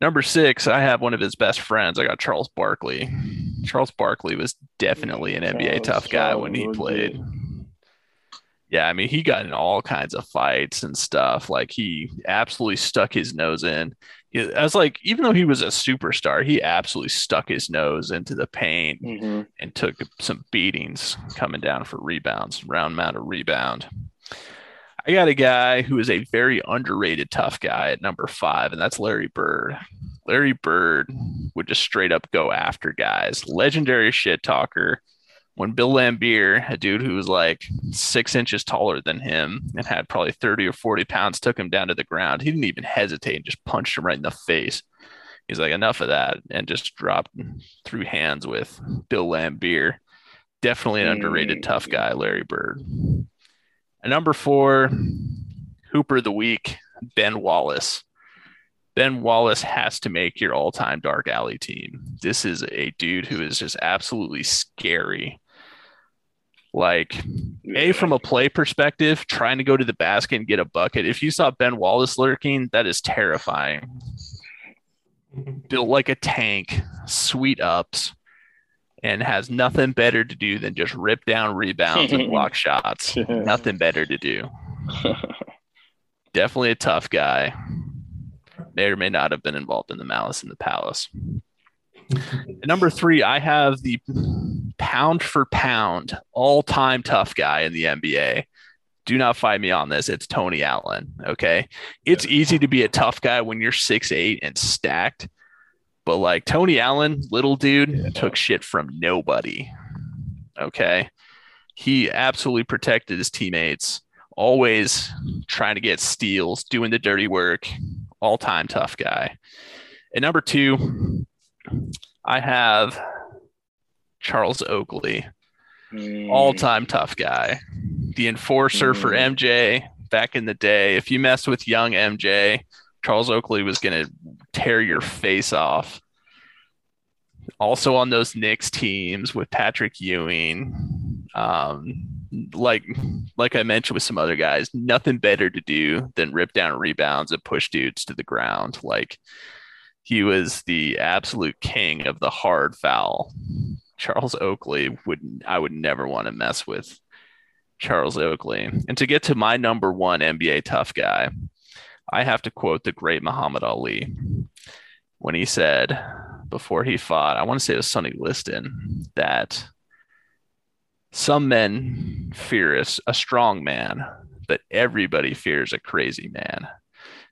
Number six, I have one of his best friends. I got Charles Barkley. Charles Barkley was definitely an NBA tough guy when he played. Yeah, I mean, he got in all kinds of fights and stuff. Like he absolutely stuck his nose in. I was like, even though he was a superstar, he absolutely stuck his nose into the paint mm-hmm. and took some beatings coming down for rebounds, round amount of rebound. I got a guy who is a very underrated tough guy at number five, and that's Larry Bird. Larry Bird would just straight up go after guys. Legendary shit talker. When Bill Laimbeer, a dude who was like six inches taller than him and had probably 30 or 40 pounds, took him down to the ground, he didn't even hesitate and just punched him right in the face. He's like, enough of that, and just dropped through hands with Bill Laimbeer. Definitely an underrated mm. tough guy, Larry Bird. And number four, Hooper of the Week, Ben Wallace. Ben Wallace has to make your all time dark alley team. This is a dude who is just absolutely scary. Like, a from a play perspective, trying to go to the basket and get a bucket. If you saw Ben Wallace lurking, that is terrifying. Mm-hmm. Built like a tank, sweet ups, and has nothing better to do than just rip down rebounds and block shots. nothing better to do. Definitely a tough guy. May or may not have been involved in the malice in the palace. number three, I have the pound for pound all time tough guy in the NBA. Do not fight me on this. It's Tony Allen. Okay. It's easy to be a tough guy when you're six eight and stacked. But like Tony Allen, little dude, yeah. took shit from nobody. Okay. He absolutely protected his teammates, always trying to get steals, doing the dirty work, all time tough guy. And number two, I have Charles Oakley, mm. all time tough guy, the enforcer mm. for MJ back in the day. If you messed with young MJ, Charles Oakley was going to tear your face off. Also on those Knicks teams with Patrick Ewing, um, like like I mentioned with some other guys, nothing better to do than rip down rebounds and push dudes to the ground. Like he was the absolute king of the hard foul. Charles Oakley would I would never want to mess with Charles Oakley. And to get to my number one NBA tough guy, I have to quote the great Muhammad Ali when he said before he fought, I want to say it was Sonny Liston, that some men fear a, a strong man, but everybody fears a crazy man.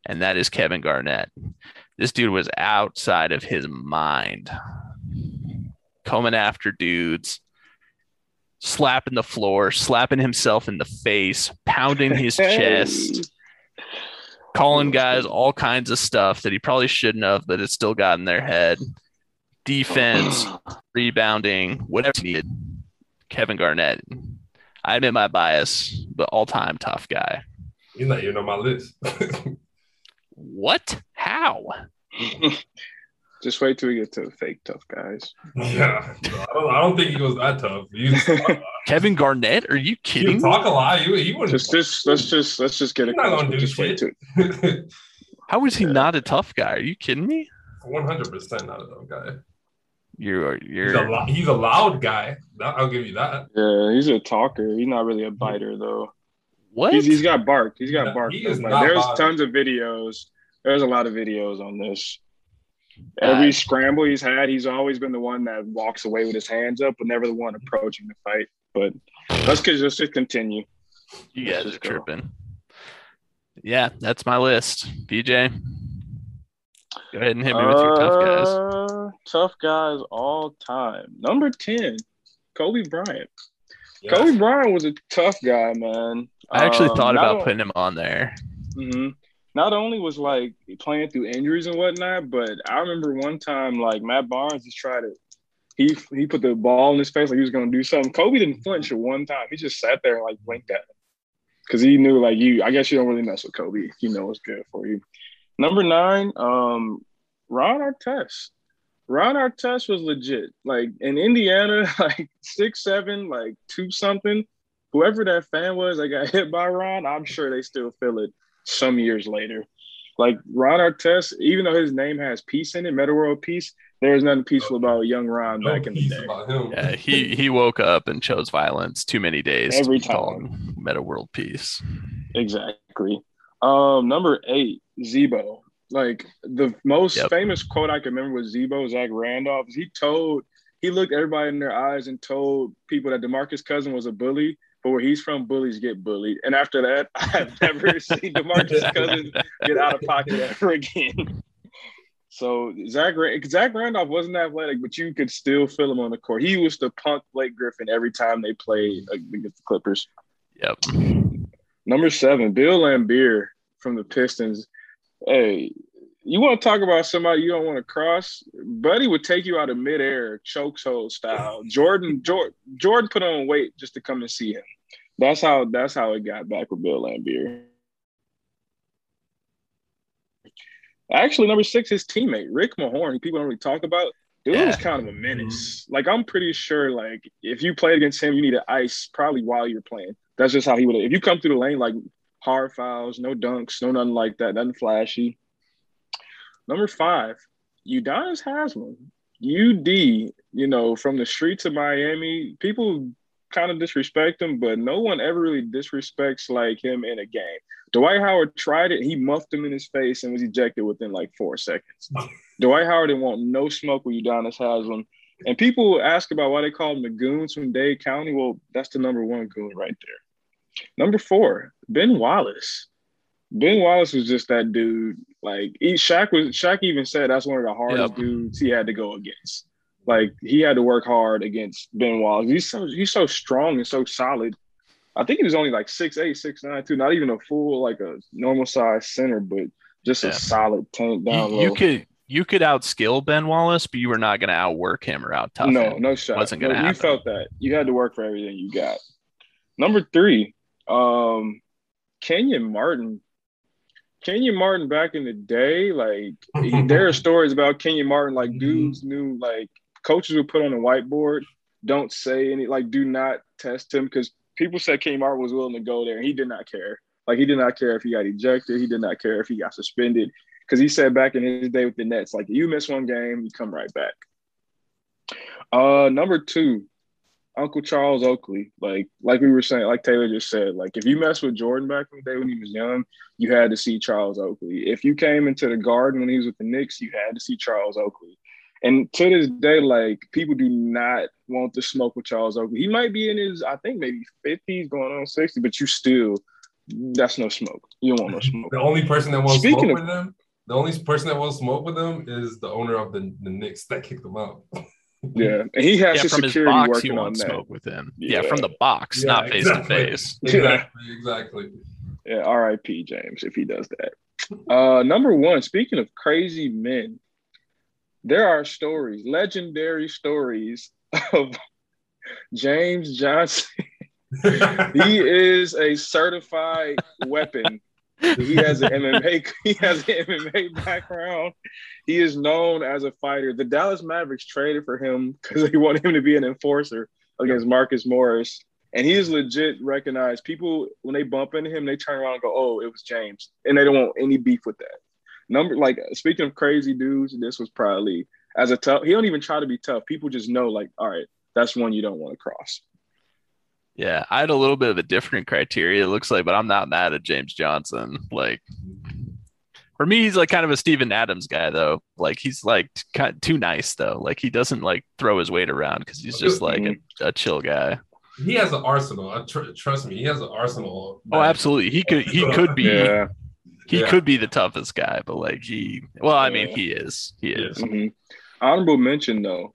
And that is Kevin Garnett. This dude was outside of his mind, coming after dudes, slapping the floor, slapping himself in the face, pounding his chest, calling guys all kinds of stuff that he probably shouldn't have, but it still got in their head. Defense, rebounding, whatever needed. Kevin Garnett. I admit my bias, but all time tough guy. He's not even on my list. what? How? Just wait till we get to the fake tough guys. Yeah, I don't, I don't think he was that tough. Kevin Garnett? Are you kidding? talk a lot. He, he wouldn't. Just, just let's just let's just get it. Not gonna do just shit. How is he yeah. not a tough guy? Are you kidding me? One hundred percent not a tough guy. You're you're he's a, he's a loud guy. I'll give you that. Yeah, he's a talker. He's not really a biter though. What? He's, he's got bark. He's got yeah, bark. He like, there's tons of videos there's a lot of videos on this. Every uh, scramble he's had, he's always been the one that walks away with his hands up, but never the one approaching the fight. But let's just, just continue. You guys are tripping. Yeah, that's my list. BJ, go ahead and hit me with your tough guys. Uh, tough guys all time. Number 10, Kobe Bryant. Yes. Kobe Bryant was a tough guy, man. I actually um, thought about putting him on there. Mm-hmm not only was like playing through injuries and whatnot, but I remember one time like Matt Barnes just tried to he he put the ball in his face like he was gonna do something. Kobe didn't flinch at one time. He just sat there and like blinked at him. Cause he knew like you I guess you don't really mess with Kobe. You know what's good for you. Number nine, um, Ron Artest. Ron Artest was legit. Like in Indiana, like six, seven, like two something. Whoever that fan was that got hit by Ron, I'm sure they still feel it some years later. Like Ron Artest, even though his name has peace in it, Metta World Peace, there is nothing peaceful about young Ron no back in the day. Yeah, he he woke up and chose violence too many days every time. Metta World Peace. Exactly. Um, number eight, Z-Bo. Like the most yep. famous quote I can remember was Z-Bo, Zach Randolph. He told he looked everybody in their eyes and told people that Demarcus Cousin was a bully but where he's from, bullies get bullied. And after that, I've never seen Demarcus Cousins get out of pocket ever again. So Zach Zach Randolph wasn't athletic, but you could still feel him on the court. He was the punk Blake Griffin every time they played against the Clippers. Yep. Number seven, Bill Laimbeer from the Pistons. Hey, you want to talk about somebody you don't want to cross? Buddy would take you out of midair, chokehold style. Jordan, Jordan, Jordan put on weight just to come and see him. That's how. That's how it got back with Bill Laimbeer. Actually, number six, his teammate Rick Mahorn. People don't really talk about. Dude Yeah. was kind of a mm-hmm. menace. Like I'm pretty sure, like if you played against him, you need to ice probably while you're playing. That's just how he would. If you come through the lane, like hard fouls, no dunks, no nothing like that, nothing flashy. Number five, Udonis Haslem, UD. You know, from the streets of Miami, people kind of disrespect him, but no one ever really disrespects like him in a game. Dwight Howard tried it. He muffed him in his face and was ejected within like four seconds. Dwight Howard didn't want no smoke with Udonis Haslem. And people ask about why they call him the goons from Dade County. Well, that's the number one goon right there. Number four, Ben Wallace. Ben Wallace was just that dude. Like he, Shaq was Shaq even said that's one of the hardest Yep. dudes he had to go against. Like he had to work hard against Ben Wallace. He's so he's so strong and so solid. I think he was only like six eight, six nine, too. Not even a full like a normal size center, but just Yeah. a solid tank down You, low. you could you could outskill Ben Wallace, but you were not going to outwork him or out tough no, him. no shot. Wasn't gonna No, You felt that. You had to work for everything you got. Number three, um, Kenyon Martin. Kenyon Martin back in the day, like there are stories about Kenyon Martin, like Mhm. dudes knew, like coaches would put on a whiteboard, don't say any, like do not test him because people said Kenyon Martin was willing to go there and he did not care. Like he did not care if he got ejected, he did not care if he got suspended because he said back in his day with the Nets, like you miss one game, you come right back. Uh, number two, Uncle Charles Oakley. Like, like we were saying, like Taylor just said, like if you mess with Jordan back in the day when he was young, you had to see Charles Oakley. If you came into the Garden when he was with the Knicks, you had to see Charles Oakley. And to this day, like people do not want to smoke with Charles Oakley. He might be in his, I think maybe 50s, going on 60, but you still, that's no smoke. You don't want no smoke. The only person that won't Speaking smoke of- with them, the only person that won't smoke with them is the owner of the, the Knicks that kicked them out. Yeah, and he has Yeah, his from his security box, he working on won't that. smoke with him. Yeah, Yeah. from the box, Yeah, not face to face. Exactly, exactly. Yeah, R.I.P. James if he does that. Uh, number one, speaking of crazy men, there are stories, legendary stories of James Johnson. he is a certified weapon. He has an MMA. He has an MMA background. He is known as a fighter. The Dallas Mavericks traded for him because they wanted him to be an enforcer against Marcus Morris. And he is legit recognized. People, when they bump into him, they turn around and go, "Oh, it was James," and they don't want any beef with that. Number like speaking of crazy dudes, this was probably as a tough. He don't even try to be tough. People just know, like, all right, that's one you don't want to cross. Yeah, I had a little bit of a different criteria, it looks like, but I'm not mad at James Johnson. Like, for me, he's like kind of a Steven Adams guy, though. Like, he's like t- kind too nice, though. Like, he doesn't like throw his weight around because he's just like a, a chill guy. he has an arsenal. Tr- trust me, he has an arsenal. Oh, absolutely. He could he could be Yeah. he Yeah. could be the toughest guy, but like he well, I mean, Yeah. he is. He is. Mhm. Honorable mention though,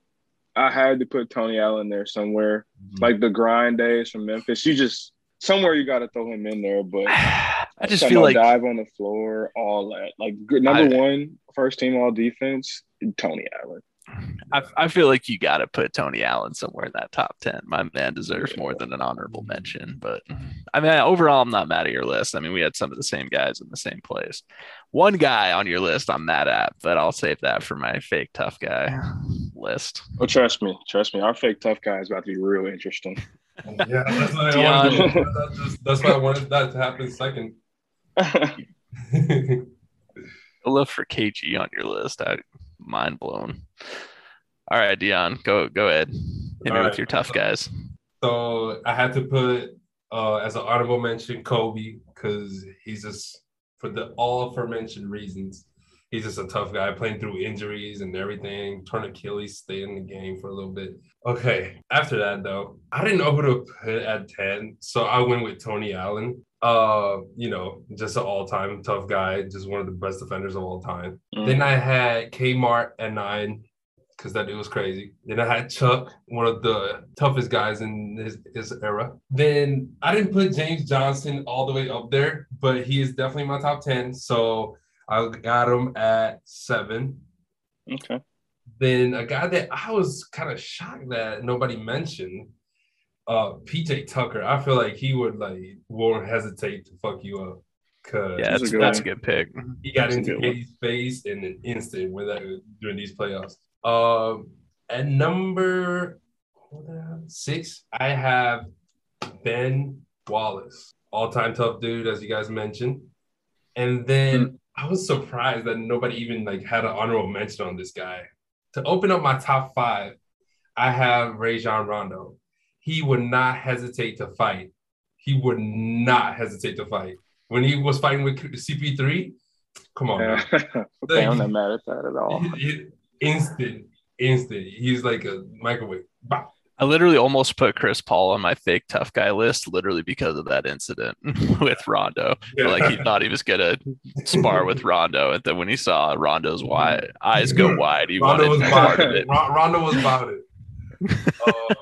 I had to put Tony Allen there somewhere. Mhm. Like the grind days from Memphis. You just somewhere you got to throw him in there. But I just feel about like dive on the floor, all that. Like number I- one, first team all defense, Tony Allen. I, I feel like you got to put Tony Allen somewhere in that top 10. My man deserves more than an honorable mention. But I mean, overall, I'm not mad at your list. I mean, we had some of the same guys in the same place. One guy on your list I'm mad at, but I'll save that for my fake tough guy list. Oh, trust me, trust me. Our fake tough guy is about to be real interesting. Yeah, that's why I Dion. wanted, that's, just- that's why I wanted that to happen second. I love for KG on your list. I mind blown. All right, Dion, go go ahead. Hit me All with your tough guys. so I had to put uh, as an honorable mention Kobe because he's just for the all aforementioned reasons. He's just a tough guy playing through injuries and everything. Torn Achilles, stay in the game for a little bit. Okay. After that, though, I didn't know who to put at 10. So I went with Tony Allen. Uh, you know, just an all-time tough guy, just one of the best defenders of all time. Mm. Then I had Kmart at nine because that dude was crazy. Then I had Chuck, one of the toughest guys in his, his era. Then I didn't put James Johnson all the way up there, but he is definitely my top 10. So I got him at seven. okay. Then a guy that I was kind of shocked that nobody mentioned, uh, PJ Tucker. I feel like he would like won't hesitate to fuck you up. Cause Yeah, That's a good that's a good pick. he got That's into good. KD's face in an instant with that during these playoffs. Um, at number what the hell? six, I have Ben Wallace, all time tough dude, as you guys mentioned. And then I was surprised that nobody even like had an honorable mention on this guy. To open up my top five, I have Rajon Rondo. He would not hesitate to fight. He would not hesitate to fight. When he was fighting with CP3, come on, man. okay, I'm not mad at that at all. He- he- instant, instant. He's like a microwave. Bah. I literally almost put Chris Paul on my fake tough guy list, literally because of that incident with Rondo. Like he thought he was gonna spar with Rondo, and then when he saw Rondo's wide eyes go wide, he Rondo was wanted part about of it. it. Rondo was about it. Uh,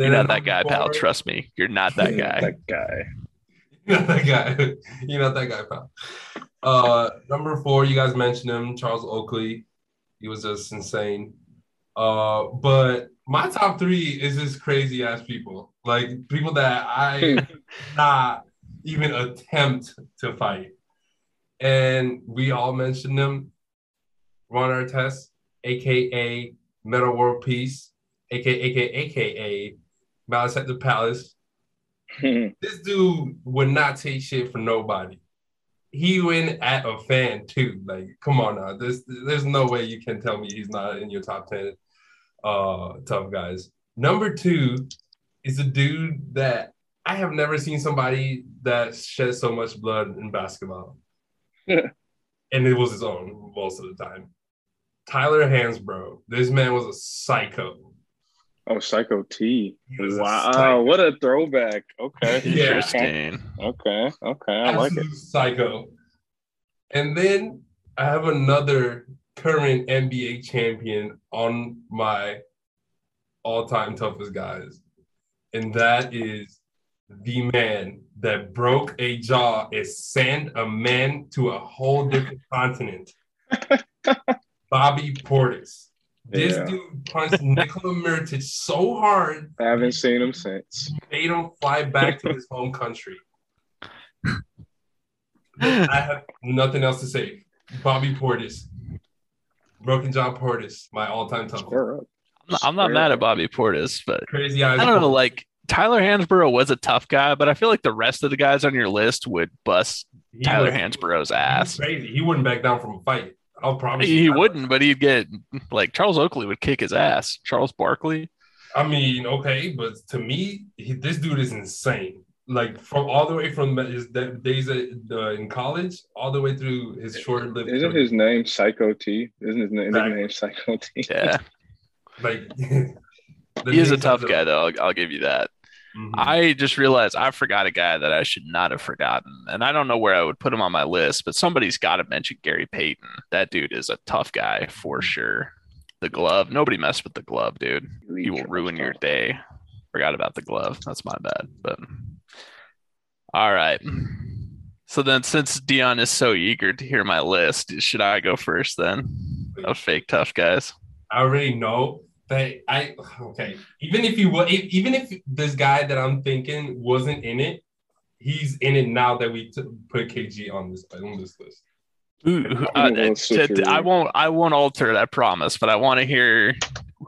You're not that guy, pal. Trust me, you're not that guy. that guy. You're not that guy. You're not that guy, pal. Uh, number four, you guys mentioned him, Charles Oakley. He was just insane. Uh, but my top three is just crazy ass people, like people that I not even attempt to fight. And we all mentioned them. Ron Artest, aka Metta World Peace, aka aka aka Malice at the Palace, this dude would not take shit for nobody. He went at a fan too. Like, come on now. There's there's no way you can tell me he's not in your top 10 uh tough guys. Number two is a dude that I have never seen somebody that shed so much blood in basketball. and it was his own most of the time. Tyler Hansbrough. This man was a psycho. Oh, Psycho T. He a Wow, psycho. what a throwback. Okay. Yeah. Interesting. Okay. Okay. I like it. Psycho. And then I have another current NBA champion on my all-time toughest guys, and that is the man that broke a jaw and sent a man to a whole different continent. Bobby Portis. This Yeah. dude punched Nikola Mirotic so hard I haven't seen him since. made him fly back to his home country. I have nothing else to say. Bobby Portis, Broken John Portis, my all-time toughest. Square. I'm not, I'm not mad at Bobby Portis, but Crazy eyes. I don't know. Like Tyler Hansbrough was a tough guy, but I feel like the rest of the guys on your list would bust He Tyler was- Hansbrough's ass. Crazy. He wouldn't back down from a fight. I'll promise you. He wouldn't, but he'd get like Charles Oakley would kick his ass. Charles Barkley. I mean, okay, but to me, he, this dude is insane. Like from all the way from his days uh, in college, all the way through his short-lived. Isn't career. his name Psycho T? Isn't his name, Exactly. his name Psycho T? Yeah, like? he is a tough guy though. I'll, I'll give you that. Mhm. I just realized I forgot a guy that I should not have forgotten, and I don't know where I would put him on my list, but somebody's got to mention Gary Payton. That dude is a tough guy for sure. The glove, nobody messed with the glove, dude. He will ruin your day. Forgot about the glove. That's my bad. But all right. So then, since Dion is so eager to hear my list, should I go first then? Of fake tough guys. I already know that I okay. Even if you would, even if this guy that I'm thinking wasn't in it, he's in it now that we t- put KG on this on this list. Ooh, uh, I'm gonna switch t- your- I won't. I won't alter that promise, but I want to hear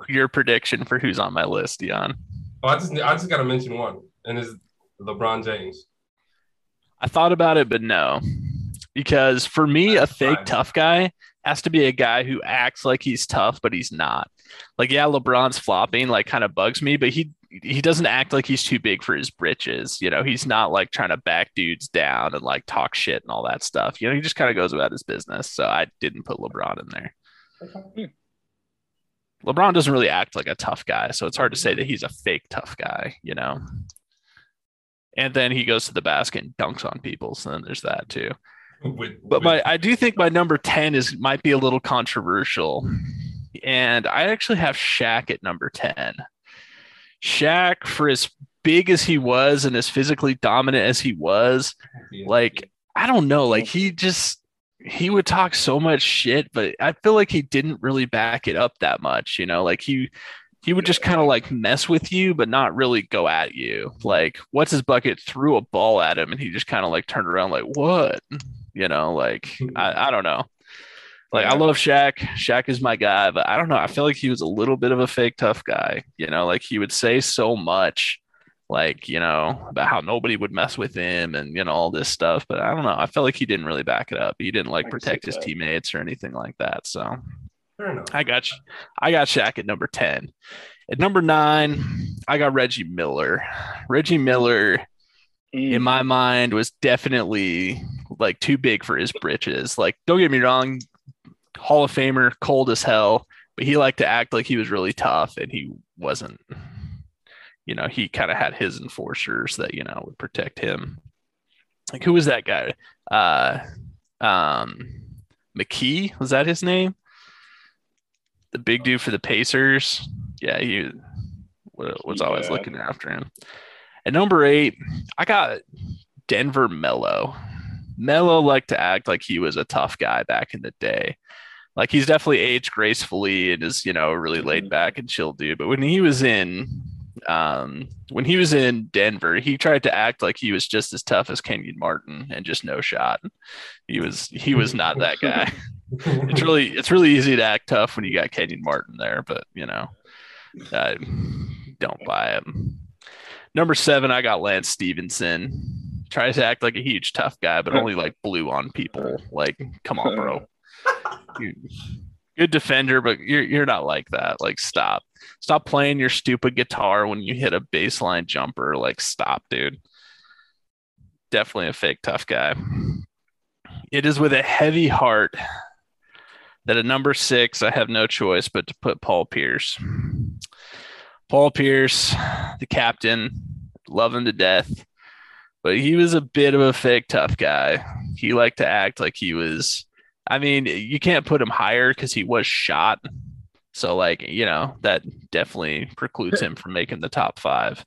your prediction for who's on my list, Dion. Oh, I just I just gotta mention one, and it's LeBron James. I thought about it, but no, because for me, a fake fine. tough guy has to be a guy who acts like he's tough, but he's not. Like, yeah, LeBron's flopping, like, kind of bugs me, but he he doesn't act like he's too big for his britches. You know, he's not like trying to back dudes down and like talk shit and all that stuff. You know, he just kind of goes about his business. So I didn't put LeBron in there. LeBron doesn't really act like a tough guy, so it's hard to say that he's a fake tough guy, you know. And then he goes to the basket and dunks on people, so then there's that too. With, But with- my I do think my number 10 is might be a little controversial. And I actually have Shaq at number 10. Shaq, for as big as he was and as physically dominant as he was, like I don't know, like he just he would talk so much shit, but I feel like he didn't really back it up that much, you know, like he he would just kind of like mess with you, but not really go at you. Like, what's his bucket threw a ball at him and he just kind of like turned around, like, what? You know, like I, I don't know. Like I love Shaq. Shaq is my guy, but I don't know. I feel like he was a little bit of a fake tough guy. You know, like he would say so much, like you know, about how nobody would mess with him and you know all this stuff. But I don't know. I felt like he didn't really back it up. He didn't like protect his that. teammates or anything like that. So I got you. I got Shaq at number 10. At number nine, I got Reggie Miller. Reggie Miller, Mm. in my mind, was definitely like too big for his britches. Like, don't get me wrong, Hall of Famer, cold as hell, but he liked to act like he was really tough and he wasn't. You know, he kind of had his enforcers that, you know, would protect him. Like, who was that guy? Uh, um, McKee, was that his name? the big dude for the Pacers. Yeah, he was always Yeah. looking after him. At number eight, I got Denver Melo. Melo liked to act like he was a tough guy back in the day. Like he's definitely aged gracefully and is, you know, really laid back and chill dude. But when he was in um when he was in Denver, he tried to act like he was just as tough as Kenyon Martin and just no shot. He was he was not that guy it's really it's really easy to act tough when you got Kenyon Martin there, but you know, I don't buy him. Number seven, I got Lance Stephenson. Tries to act like a huge tough guy, but only like blew on people. Like, come on, bro. Good defender, but you're you're not like that. Like, stop. Stop playing your stupid guitar when you hit a baseline jumper. Like, stop, dude. Definitely a fake tough guy. It is with a heavy heart that at number six, I have no choice but to put Paul Pierce. Paul Pierce, the captain, love him to death, but he was a bit of a fake tough guy. He liked to act like he was. I mean, you can't put him higher because he was shot. So, like, you know, that definitely precludes him from making the top five.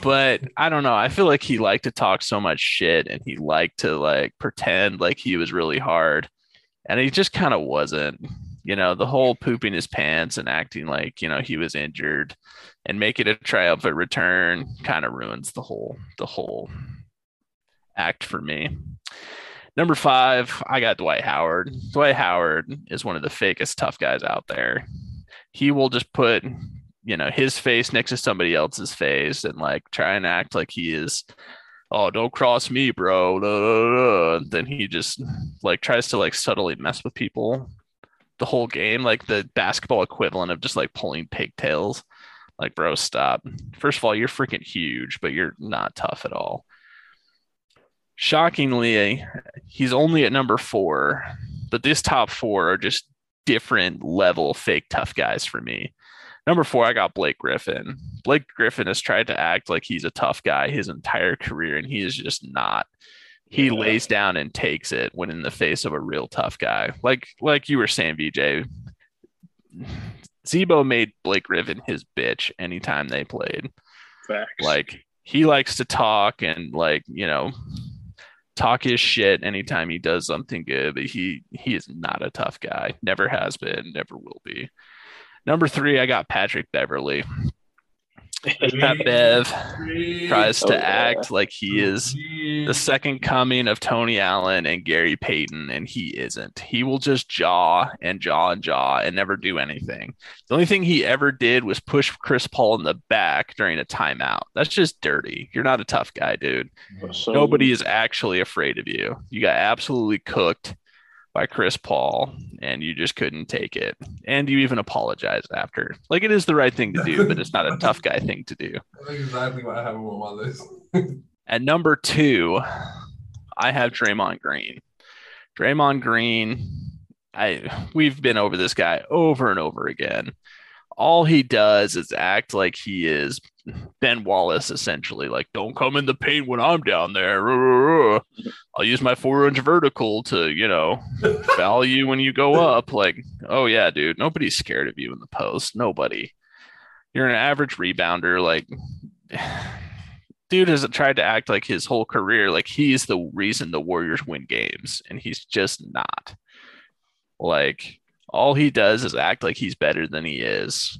But I don't know. I feel like he liked to talk so much shit and he liked to like pretend like he was really hard and he just kind of wasn't you know the whole pooping his pants and acting like you know he was injured and make it a triumphant return kind of ruins the whole the whole act for me number five i got dwight howard. Mm-hmm. Dwight howard is one of the fakest tough guys out there. He will just put you know his face next to somebody else's face and like try and act like he is oh don't cross me bro. Then he just like tries to like subtly mess with people the whole game like the basketball equivalent of just like pulling pigtails. Like bro stop. First of all you're freaking huge but you're not tough at all shockingly he's only at number four but this top four are just different level fake tough guys for me Number four, I got Blake Griffin. Blake Griffin has tried to act like he's a tough guy his entire career, and he is just not. He Yeah. lays down and takes it when in the face of a real tough guy. Like like you were saying, VJ. Z-Bo made Blake Griffin his bitch anytime they played. Facts. Like he likes to talk and like, you know, talk his shit anytime he does something good, but he he is not a tough guy. Never has been, never will be. Number three, I got Patrick Beverley. Bev tries to Oh, yeah. act like he is the second coming of Tony Allen and Gary Payton, and he isn't. He will just jaw and jaw and jaw and never do anything. The only thing he ever did was push Chris Paul in the back during a timeout. That's just dirty. You're not a tough guy, dude. So- Nobody is actually afraid of you. You got absolutely cooked by Chris Paul, and you just couldn't take it. And you even apologized after. Like it is the right thing to do, but it's not a tough guy thing to do. That's exactly what I have on my list. At number two, I have Draymond Green. Draymond Green, I we've been over this guy over and over again. All he does is act like he is Ben Wallace, essentially. Like, don't come in the paint when I'm down there. I'll use my four inch vertical to, you know, foul you when you go up. Like, oh yeah, dude, nobody's scared of you in the post. Nobody. You're an average rebounder. Like, dude has tried to act like his whole career like he's the reason the Warriors win games, and he's just not. Like all he does is act like he's better than he is.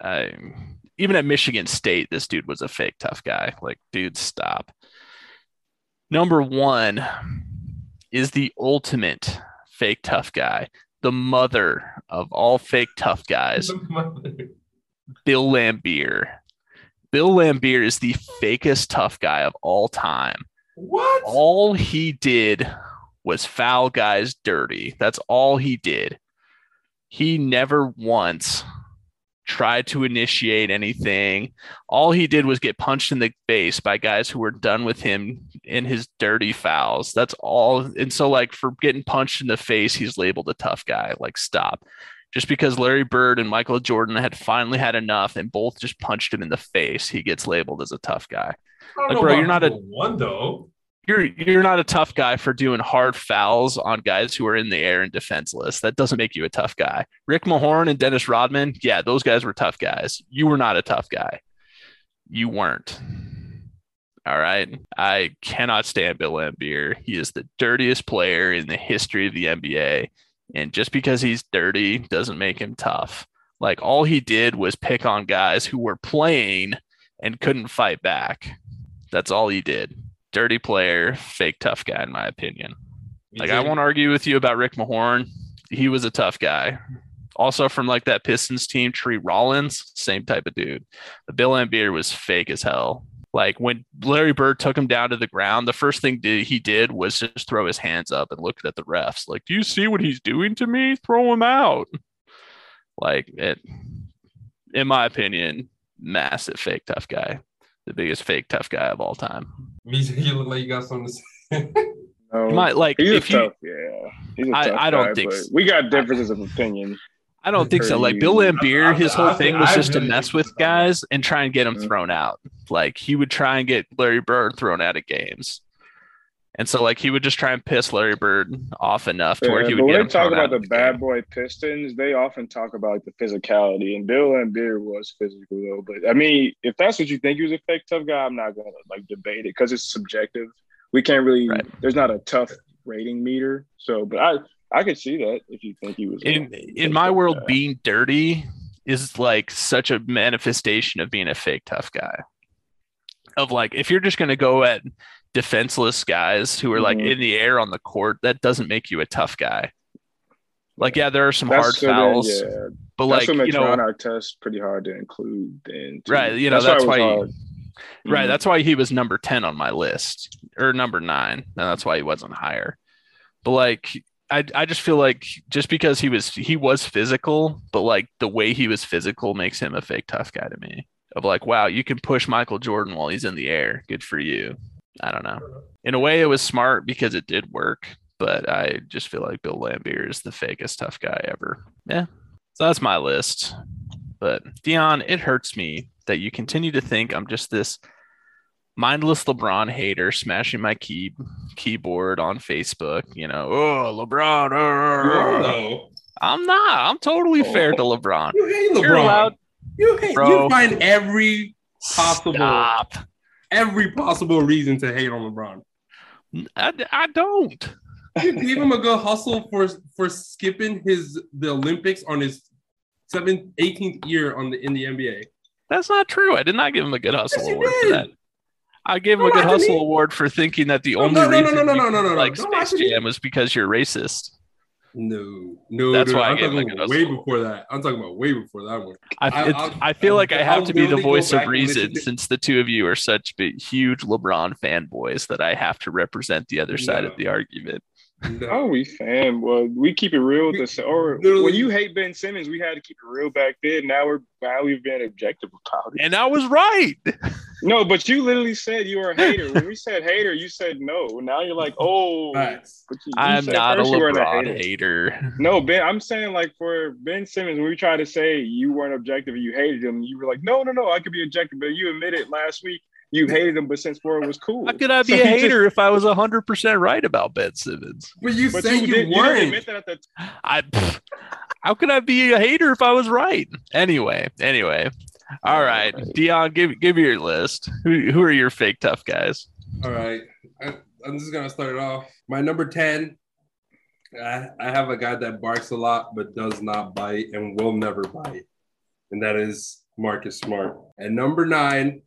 I, even at Michigan State, this dude was a fake tough guy. Like, dude, stop. Number one is the ultimate fake tough guy, the mother of all fake tough guys, Bill Laimbeer. Bill Laimbeer is the fakest tough guy of all time. what? All he did was foul guys dirty. That's all he did. He never once tried to initiate anything. All he did was get punched in the face by guys who were done with him in his dirty fouls. That's all. And so, like, for getting punched in the face, he's labeled a tough guy. Like, stop. Just because Larry Bird and Michael Jordan had finally had enough and both just punched him in the face, he gets labeled as a tough guy. Like, bro, you're not a- one though. You're you're not a tough guy for doing hard fouls on guys who are in the air and defenseless. That doesn't make you a tough guy. Rick Mahorn and Dennis Rodman, yeah, those guys were tough guys. You were not a tough guy. You weren't. All right. I cannot stand Bill Laimbeer. He is the dirtiest player in the history of the NBA. And just because he's dirty doesn't make him tough. Like all he did was pick on guys who were playing and couldn't fight back. That's all he did dirty player, fake tough guy, in my opinion. Like I won't argue with you about Rick Mahorn. He was a tough guy. Also from like that Pistons team, Tree Rollins, same type of dude. But Bill Laimbeer was fake as hell. Like when Larry Bird took him down to the ground, the first thing di- he did was just throw his hands up and looked at the refs. Like, do you see what he's doing to me? Throw him out. Like it, in my opinion, massive fake tough guy, the biggest fake tough guy of all time. BJ, you look like you got something to say. No, You might like he's a if you. tough, yeah. He's a I- tough I don't guy, think but s- we got differences of opinion. I don't think so. Like Bill I- Laimbeer, his I whole think- thing was I just to mess with he's a tough guys and try and get them Mhm. thrown out. Like he would try and get Larry Bird thrown out of games. And so like he would just try and piss Larry Bird off enough to where Yeah, he but would when get they him talk about the bad boy Pistons, they often talk about like, the physicality, and Bill Laimbeer was physical though. But I mean, if that's what you think he was a fake tough guy, I'm not gonna like debate it because it's subjective. We can't really. Right. There's not a tough rating meter. So, but I I could see that if you think he was In in my world, guy. being dirty is like such a manifestation of being a fake tough guy. Of like if you're just gonna go at defenseless guys who are like Mhm. in the air on the court, that doesn't make you a tough guy. Like, yeah, there are some That's hard so fouls, yeah, but that's like you know, Ron Artest pretty hard to include. Then too. Right, you know, that's it was why- hard. Right. Mhm. That's why he was number 10 on my list or number nine. And that's why he wasn't higher. But like, I, I just feel like just because he was he was physical, but like the way he was physical makes him a fake tough guy to me. Of like, wow, you can push Michael Jordan while he's in the air. Good for you. I don't know. In a way, it was smart because it did work, but I just feel like Bill Laimbeer is the fakest tough guy ever. Yeah. So that's my list. But Dion, it hurts me that you continue to think I'm just this mindless LeBron hater smashing my key keyboard on Facebook. You know, oh LeBron. You uh, are, uh." though. I'm not. I'm totally Oh. fair to LeBron. You hate You're LeBron. allowed. You hate. Bro. You find every Possible. Stop. Every possible reason to hate on LeBron. I, I don't. You gave him a good hustle for for skipping his the Olympics on his seventh, 18th year on the in the NBA. That's not true. I did not give him a good hustle Yes, award for that. I gave him Don't a good hustle me. award for thinking that the No, only no, no, no, reason no, no, you no, no, no. like Don't Space. Jam was because you're racist. No, no, That's no, why I I'm gave him a talking good about way hustle. before that. I'm talking about way before that one. I, I- it- I'll- I feel like I have I'll to be the voice of reason since the two of you are such big, huge LeBron fanboys that I have to represent the other side of the argument. No. Oh, we fan. Well, we keep it real with We- us. Or literally- when you hate Ben Simmons, we had to keep it real back then. Now we're now we've been objective about it. And I was right. No, but you literally said you were a hater. when we said hater, you said no. Now you're like, oh, Facts. but you, you I'm said not a first you weren't hater. No, Ben, I'm saying like for Ben Simmons, when we tried to say you weren't objective and you hated him, you were like, no, no, no, I could be objective. But you admitted last week you hated him, but since Ford was cool. How could I be So a you just- hater if I was 100% right about Ben Simmons? But you But said you, you, did, you didn't weren't. admit that at the I pff, how could I be a hater if I was right? Anyway, anyway. All right. Dion, give give me your list. Who who are your fake tough guys? All right. I, I'm just gonna start it off. My number 10. I, I have a guy that barks a lot but does not bite and will never bite. And that is Marcus Smart. And number nine,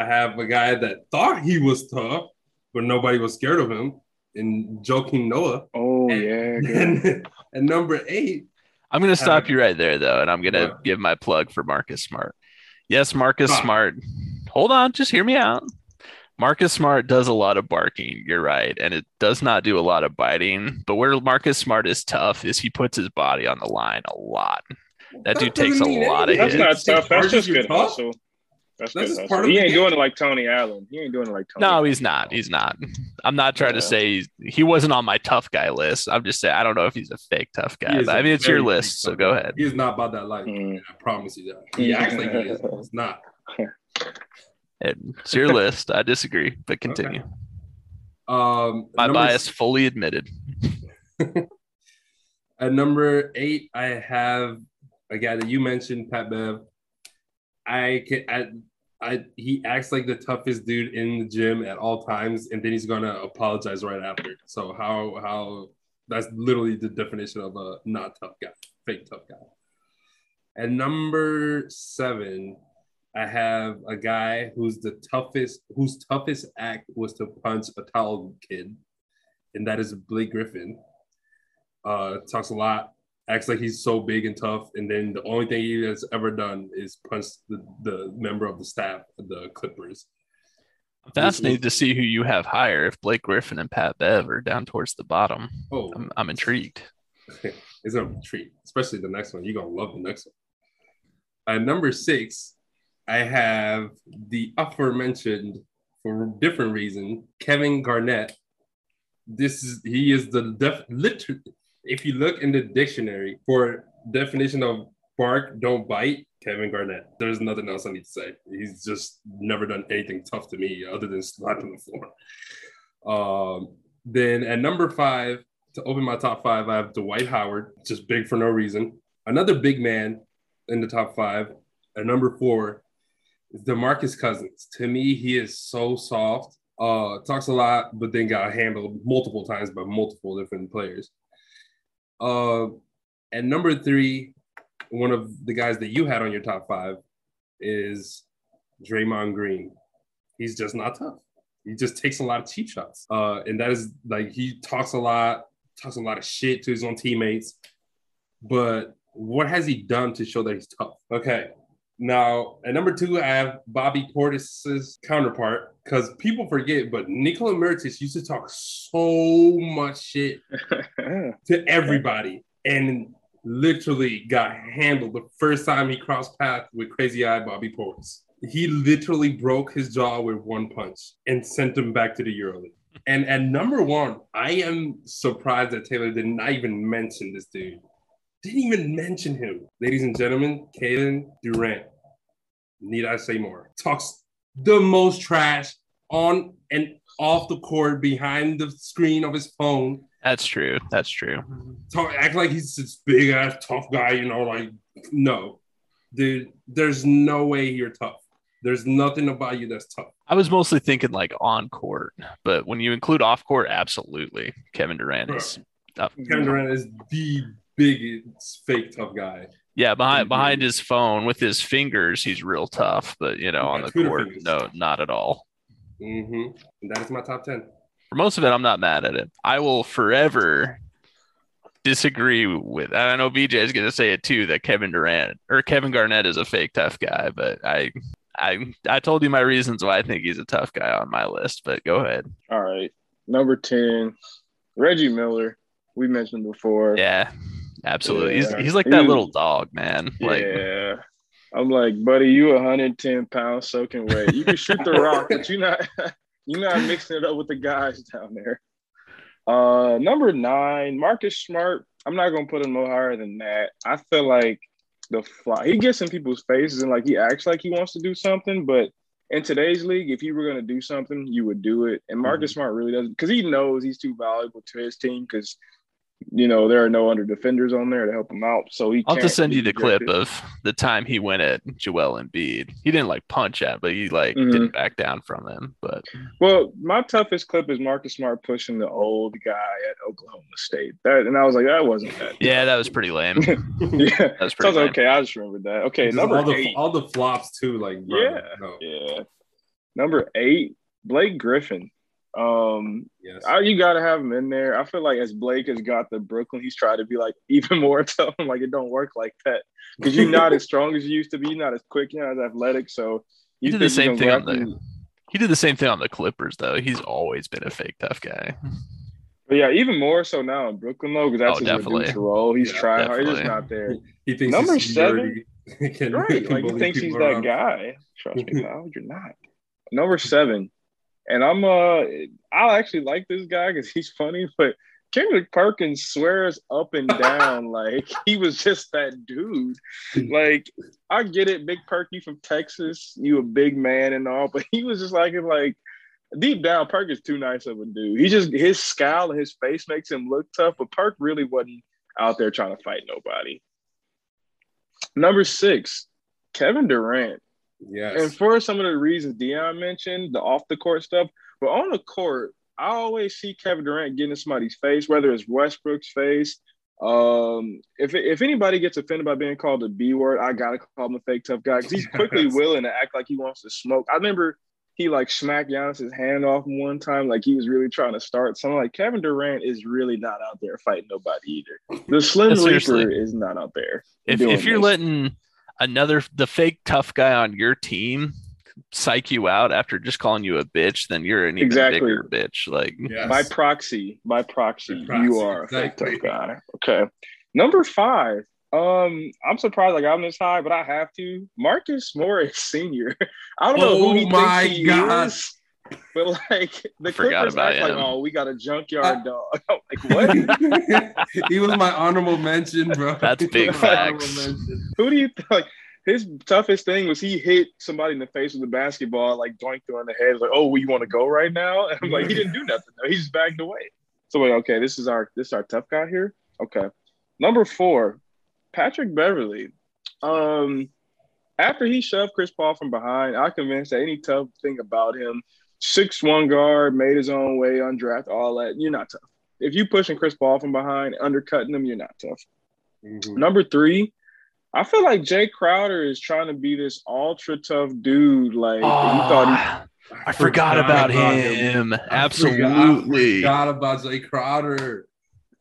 I have a guy that thought he was tough, but nobody was scared of him. in Joakim Noah. Oh and, yeah, and, and number eight, I'm going to stop Uh, you right there, though, and I'm going to what? give my plug for Marcus Smart. Yes, Marcus Stop. Smart. Hold on, just hear me out. Marcus Smart does a lot of barking. You're right, and it does not do a lot of biting. But where Marcus Smart is tough is he puts his body on the line a lot. That dude takes a doesn't mean lot of That's anything. not tough. That's just You're good tough. hustle. That's, That's good part of He the ain't doing it like Tony Allen. He ain't doing it like Tony. No, Allen. he's not. He's not. I'm not trying to say he's, he wasn't on my tough guy list. I'm just saying I don't know if he's a fake tough guy. is But I a mean, it's your list, so go ahead. He is not about that life. Mm. I promise you that. He acts like he is. It's not. It's your list. I disagree, but continue. Um, My number bias fully admitted. At number eight, I have a guy that you mentioned, Pat Bev. I can, I, I, he acts like the toughest dude in the gym at all times, and then he's gonna apologize right after. So how, how? That's literally the definition of a not tough guy, fake tough guy. At number seven, I have a guy who's the toughest, whose toughest act was to punch a tall kid, and that is Blake Griffin uh, talks a lot, acts like he's so big and tough, and then the only thing he has ever done is punch the, the member of the staff, the Clippers. I'm fascinated to see who you have higher. If Blake Griffin and Pat Bev are down towards the bottom, Oh, I'm, I'm intrigued. it's a treat, especially the next one. You're gonna love the next one. At number six, I have the aforementioned, for different reason, Kevin Garnett. This is he is the def literally. If you look in the dictionary for definition of bark, don't bite, Kevin Garnett. There's nothing else I need to say. He's just never done anything tough to me other than slapping the floor. Um, then at number five, to open my top five, I have Dwight Howard, just big for no reason. Another big man in the top five. At number four is DeMarcus Cousins. To me, he is so soft. Uh, talks a lot, but then got handled multiple times by multiple different players. Uh, at number three, one of the guys that you had on your top five is Draymond Green. He's just not tough. He just takes a lot of cheap shots. Uh, and that is like he talks a lot, talks a lot of shit to his own teammates. But what has he done to show that he's tough? Okay. Now, at number two, I have Bobby Portis's counterpart because people forget, but Nikola Mirotic used to talk so much shit to everybody and literally got handled the first time he crossed paths with Crazy Eye Bobby Portis. He literally broke his jaw with one punch and sent him back to the EuroLeague. And at number one, I am surprised that Taylor did not even mention this dude. Didn't even mention him. Ladies and gentlemen, Kalen Durant. Need I say more? Talks the most trash on and off the court behind the screen of his phone That's true. That's true. talk act like he's this big ass tough guy, you know, like no. Dude, there's no way you're tough. There's nothing about you that's tough. I was mostly thinking like on court, but when you include off court, absolutely. Kevin Durant is up. Kevin Durant is the biggest fake tough guy. Yeah, behind behind his phone with his fingers, he's real tough. But you know, on the court, fingers. no, not at all. Mm-hmm. That is my top 10. For most of it, I'm not mad at it. I will forever disagree with. And I know BJ is going to say it too that Kevin Durant or Kevin Garnett is a fake tough guy, but I, I, I told you my reasons why I think he's a tough guy on my list. But go ahead. All right. Number 10, Reggie Miller. We mentioned before. Yeah, absolutely. Yeah. He's he's like that He- little dog, man. Like yeah. I'm like, buddy, you 110 pounds soaking wet. You can shoot the rock, but you're not you're not mixing it up with the guys down there. Uh number nine, Marcus Smart. I'm not gonna put him no higher than that. I feel like the fly he gets in people's faces and like he acts like he wants to do something, but in today's league, if you were gonna do something, you would do it. And Marcus Smart really doesn't because he knows he's too valuable to his team because you know there are no under defenders on there to help him out. So he I'll can't just send you be the clip of the time he went at Joel Embiid. He didn't like punch at, but he like Mhm. didn't back down from him. But Well, my toughest clip is Marcus Smart pushing the old guy at Oklahoma State. That and I was like, that wasn't that. yeah, that was pretty lame. yeah. That was So I pretty was lame. okay, I just remembered that. Okay, Just number all the eight. all the flops too, like bro, Yeah. no. yeah. Number eight, Blake Griffin. Um, Yes. I, you got to have him in there. I feel like as Blake has got the Brooklyn, he's tried to be like even more tough. I'm like, it don't work like that because you're not as strong as you used to be. You're not as quick. You're not as athletic. So He you did the same thing on the. after- He did the same thing on the Clippers, though. He's always been a fake tough guy. But yeah, even more so now in Brooklyn though, because that's Oh, his definitely. reduced role. He's Yeah, trying hard. He's just not there. He thinks Number he's seven? seniority can- Right. can Like he bully thinks he's that around. guy. Trust me, pal, you're not. Number seven. And I'm uh I actually like this guy because he's funny, but Kendrick Perkins swears up and down like he was just that dude. Like, I get it, Big Perky from Texas, you a big man and all, but he was just like like deep down, Perk is too nice of a dude. He just his scowl and his face makes him look tough, but Perk really wasn't out there trying to fight nobody. Number six, Kevin Durant. Yes. And for some of the reasons Dion mentioned, the off the court stuff, but on the court, I always see Kevin Durant getting in somebody's face, whether it's Westbrook's face. Um, if if anybody gets offended by being called a B word, I gotta call him a fake tough guy because he's quickly willing to act like he wants to smoke. I remember he like smacked Giannis's hand off one time, like he was really trying to start something. Like Kevin Durant is really not out there fighting nobody either. The Slim Reaper is not out there. If if you're this. letting another the fake tough guy on your team psych you out after just calling you a bitch, then you're an even Exactly. bigger bitch. Like Yes. By proxy, by proxy, proxy, you are a fake tough guy. Okay. Number five. Um, I'm surprised like I'm this high, but I have to. Marcus Morris Senior. I don't know Oh who he my thinks he God. is, but like the Forgot Clippers about act like, oh, we got a junkyard dog. I'm like, what? he was my honorable mention, bro. That's big was my honorable facts. who do you th- like? His toughest thing was he hit somebody in the face with a basketball, like doinked her on the head. Like, oh, well, you want to go right now? And I'm like, he didn't do nothing. though. He just backed away. So like, okay, this is our this is our tough guy here. Okay, number four, Patrick Beverley. Um, after he shoved Chris Paul from behind, I convinced that any tough thing about him, six one guard, made his own way, undrafted, all that. You're not tough. If you pushing Chris Paul from behind, undercutting him, you're not tough. Mhm. Number three, I feel like Jae Crowder is trying to be this ultra tough dude. Like he thought Oh, I forgot about him. Absolutely. I forgot about Jae Crowder.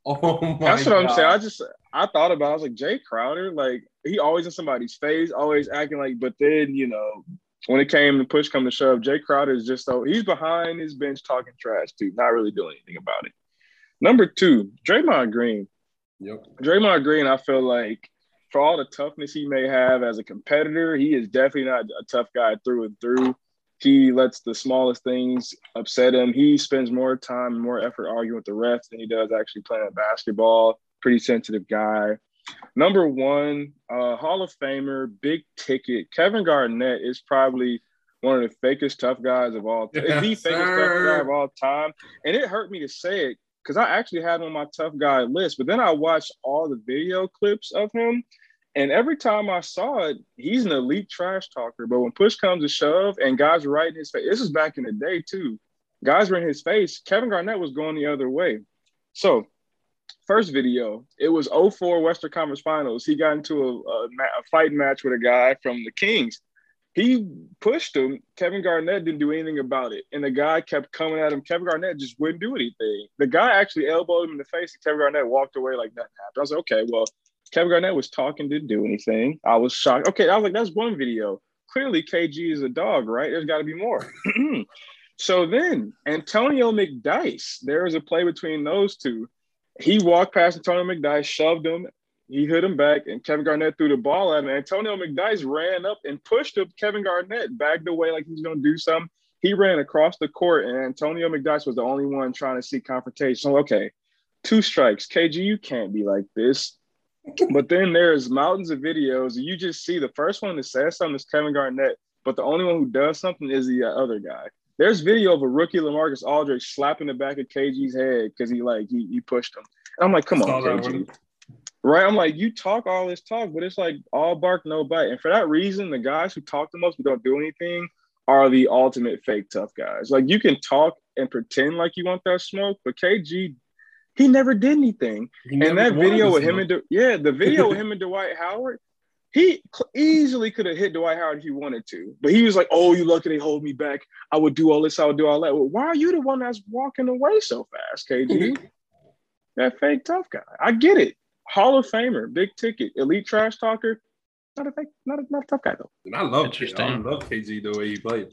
Oh my he. That's what I'm God. saying. I just I thought about. it. I was like Jae Crowder. Like he always in somebody's face, always acting like. But then you know when it came to push come to shove, Jae Crowder is just so he's behind his bench talking trash too, not really doing anything about it. Number two, Draymond Green. Yep. Draymond Green, I feel like for all the toughness he may have as a competitor, he is definitely not a tough guy through and through. He lets the smallest things upset him. He spends more time and more effort arguing with the refs than he does actually playing basketball. Pretty sensitive guy. Number one, uh, Hall of Famer, big ticket. Kevin Garnett is probably one of the fakest tough guys of all time. the Yes, fakest tough guy of all time. And it hurt me to say it because I actually had him on my tough guy list, but then I watched all the video clips of him. And every time I saw it, he's an elite trash talker. But when push comes to shove and guys are right in his face, this is back in the day too. Guys were in his face. Kevin Garnett was going the other way. So, first video, it was 04 Western Conference Finals. He got into a, a, a fight match with a guy from the Kings. He pushed him. Kevin Garnett didn't do anything about it. And the guy kept coming at him. Kevin Garnett just wouldn't do anything. The guy actually elbowed him in the face, and Kevin Garnett walked away like nothing happened. I was like, okay, well, Kevin Garnett was talking, didn't do anything. I was shocked. Okay, I was like, that's one video. Clearly, KG is a dog, right? There's got to be more. so then, Antonio McDyess, there was a play between those two. He walked past Antonio McDyess, shoved him. He hit him back, and Kevin Garnett threw the ball at him. Antonio McDyess ran up and pushed him. Kevin Garnett backed away like he was going to do something. He ran across the court, and Antonio McDyess was the only one trying to see confrontation. So, okay, two strikes. KG, you can't be like this. But then there's mountains of videos. You just see the first one that says something is Kevin Garnett, but the only one who does something is the other guy. There's video of a rookie LaMarcus Aldridge slapping the back of KG's head because he like he, he pushed him. And I'm like, come on, KG. Right? I'm like, you talk all this talk, but it's like all bark, no bite. And for that reason, the guys who talk the most but don't do anything are the ultimate fake tough guys. Like you can talk and pretend like you want that smoke, but KG, he never did anything. He And that video with him and Du- yeah, the video with him and Dwight Howard, he easily could have hit Dwight Howard if he wanted to, but he was like, "Oh, you lucky they hold me back. I would do all this. I would do all that." Well, why are you the one that's walking away so fast, KG? that fake tough guy. I get it. Hall of Famer, big ticket, elite trash talker. Not a fake, not a, not a tough guy though. And I love K- I Interesting. love KG the way he played.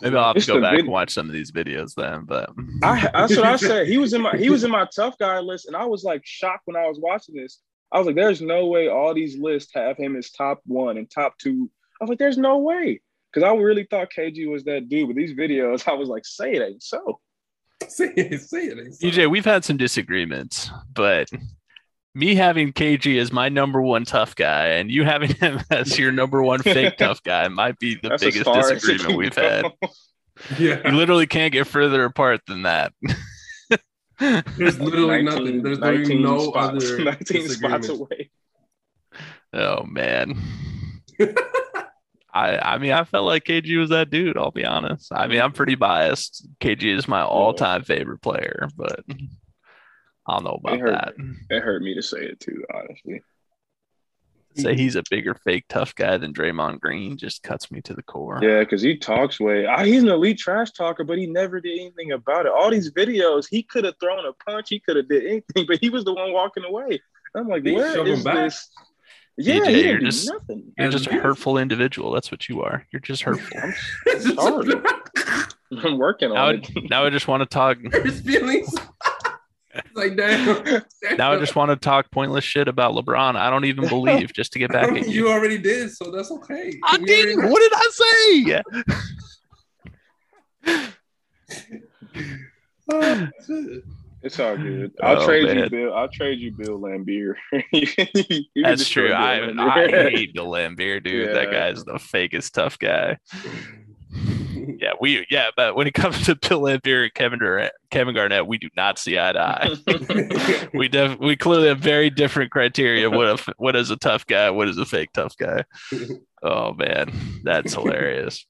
Maybe I'll have to go back vid- and watch some of these videos then. But I that's what I said. He was in my he was in my tough guy list, and I was like shocked when I was watching this. I was like, "There's no way all these lists have him as top one and top two. I was like, "There's no way," because I really thought KG was that dude. But these videos, I was like, "Say it ain't so." say it, say it. It's- EJ, we've had some disagreements, but me having KG as my number one tough guy and you having him as your number one fake tough guy might be the That's biggest far as it disagreement we've go. had. You literally can't get further apart than that. There's literally nothing. There's literally 19 no spots, other 19 spots disagreements. away. oh man. I I mean I felt like KG was that dude, I'll be honest. I mean I'm pretty biased. KG is my all-time favorite player, but I don't know It about hurt. that. It hurt me to say it too, honestly. Say he's a bigger fake tough guy than Draymond Green just cuts me to the core. Yeah, because he talks way. ah, He's an elite trash talker, but he never did anything about it. All these videos, he could have thrown a punch, he could have did anything, but he was the one walking away. I'm like, He where shoved back. this? Yeah, DJ, he you're do just- nothing. You're just a hurtful individual. That's what you are. You're just hurtful. I'm sorry. I'm working now, on I, it. now I just want to talk. His feelings. It's like damn. Now I just want to talk pointless shit about LeBron. I don't even believe just to get back at you. you already did, so that's okay. I We didn't. already- What did I say? Oh. It's all good. Oh, I'll Oh, trade man. you, Bill. I'll trade you, Bill Laimbeer. That's true. I, Laimbeer. I hate Bill Laimbeer, dude. That Yeah. guy's the fakest tough guy. Yeah, we yeah, but when it comes to Bill Laimbeer and Kevin Durant, Kevin Garnett, we do not see eye to eye. we def- we clearly have very different criteria. What if what is a tough guy? What is a fake tough guy? Oh man, that's hilarious.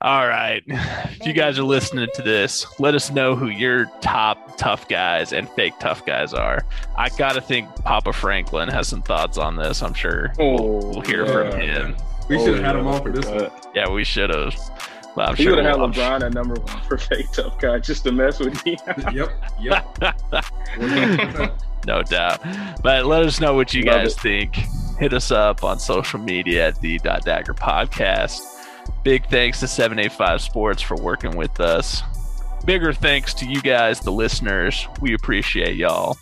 All right, if you guys are listening to this, let us know who your top tough guys and fake tough guys are. I gotta think Papa Franklin has some thoughts on this. I'm sure we'll, Oh, we'll hear oh, yeah. from oh, him. we should have had him on for this one. Yeah, we should have. Well, I'm He sure would have had we'll- I'm LeBron at number one for fake tough guy just to mess with me. Yep, yep. no doubt. But let us know what you Love guys it. think. Hit us up on social media at the Dot Dagger Podcast. Big thanks to 785 Sports for working with us. Bigger thanks to you guys, the listeners. We appreciate y'all.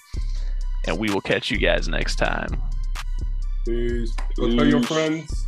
And we will catch you guys next time. Peace. Go tell your friends.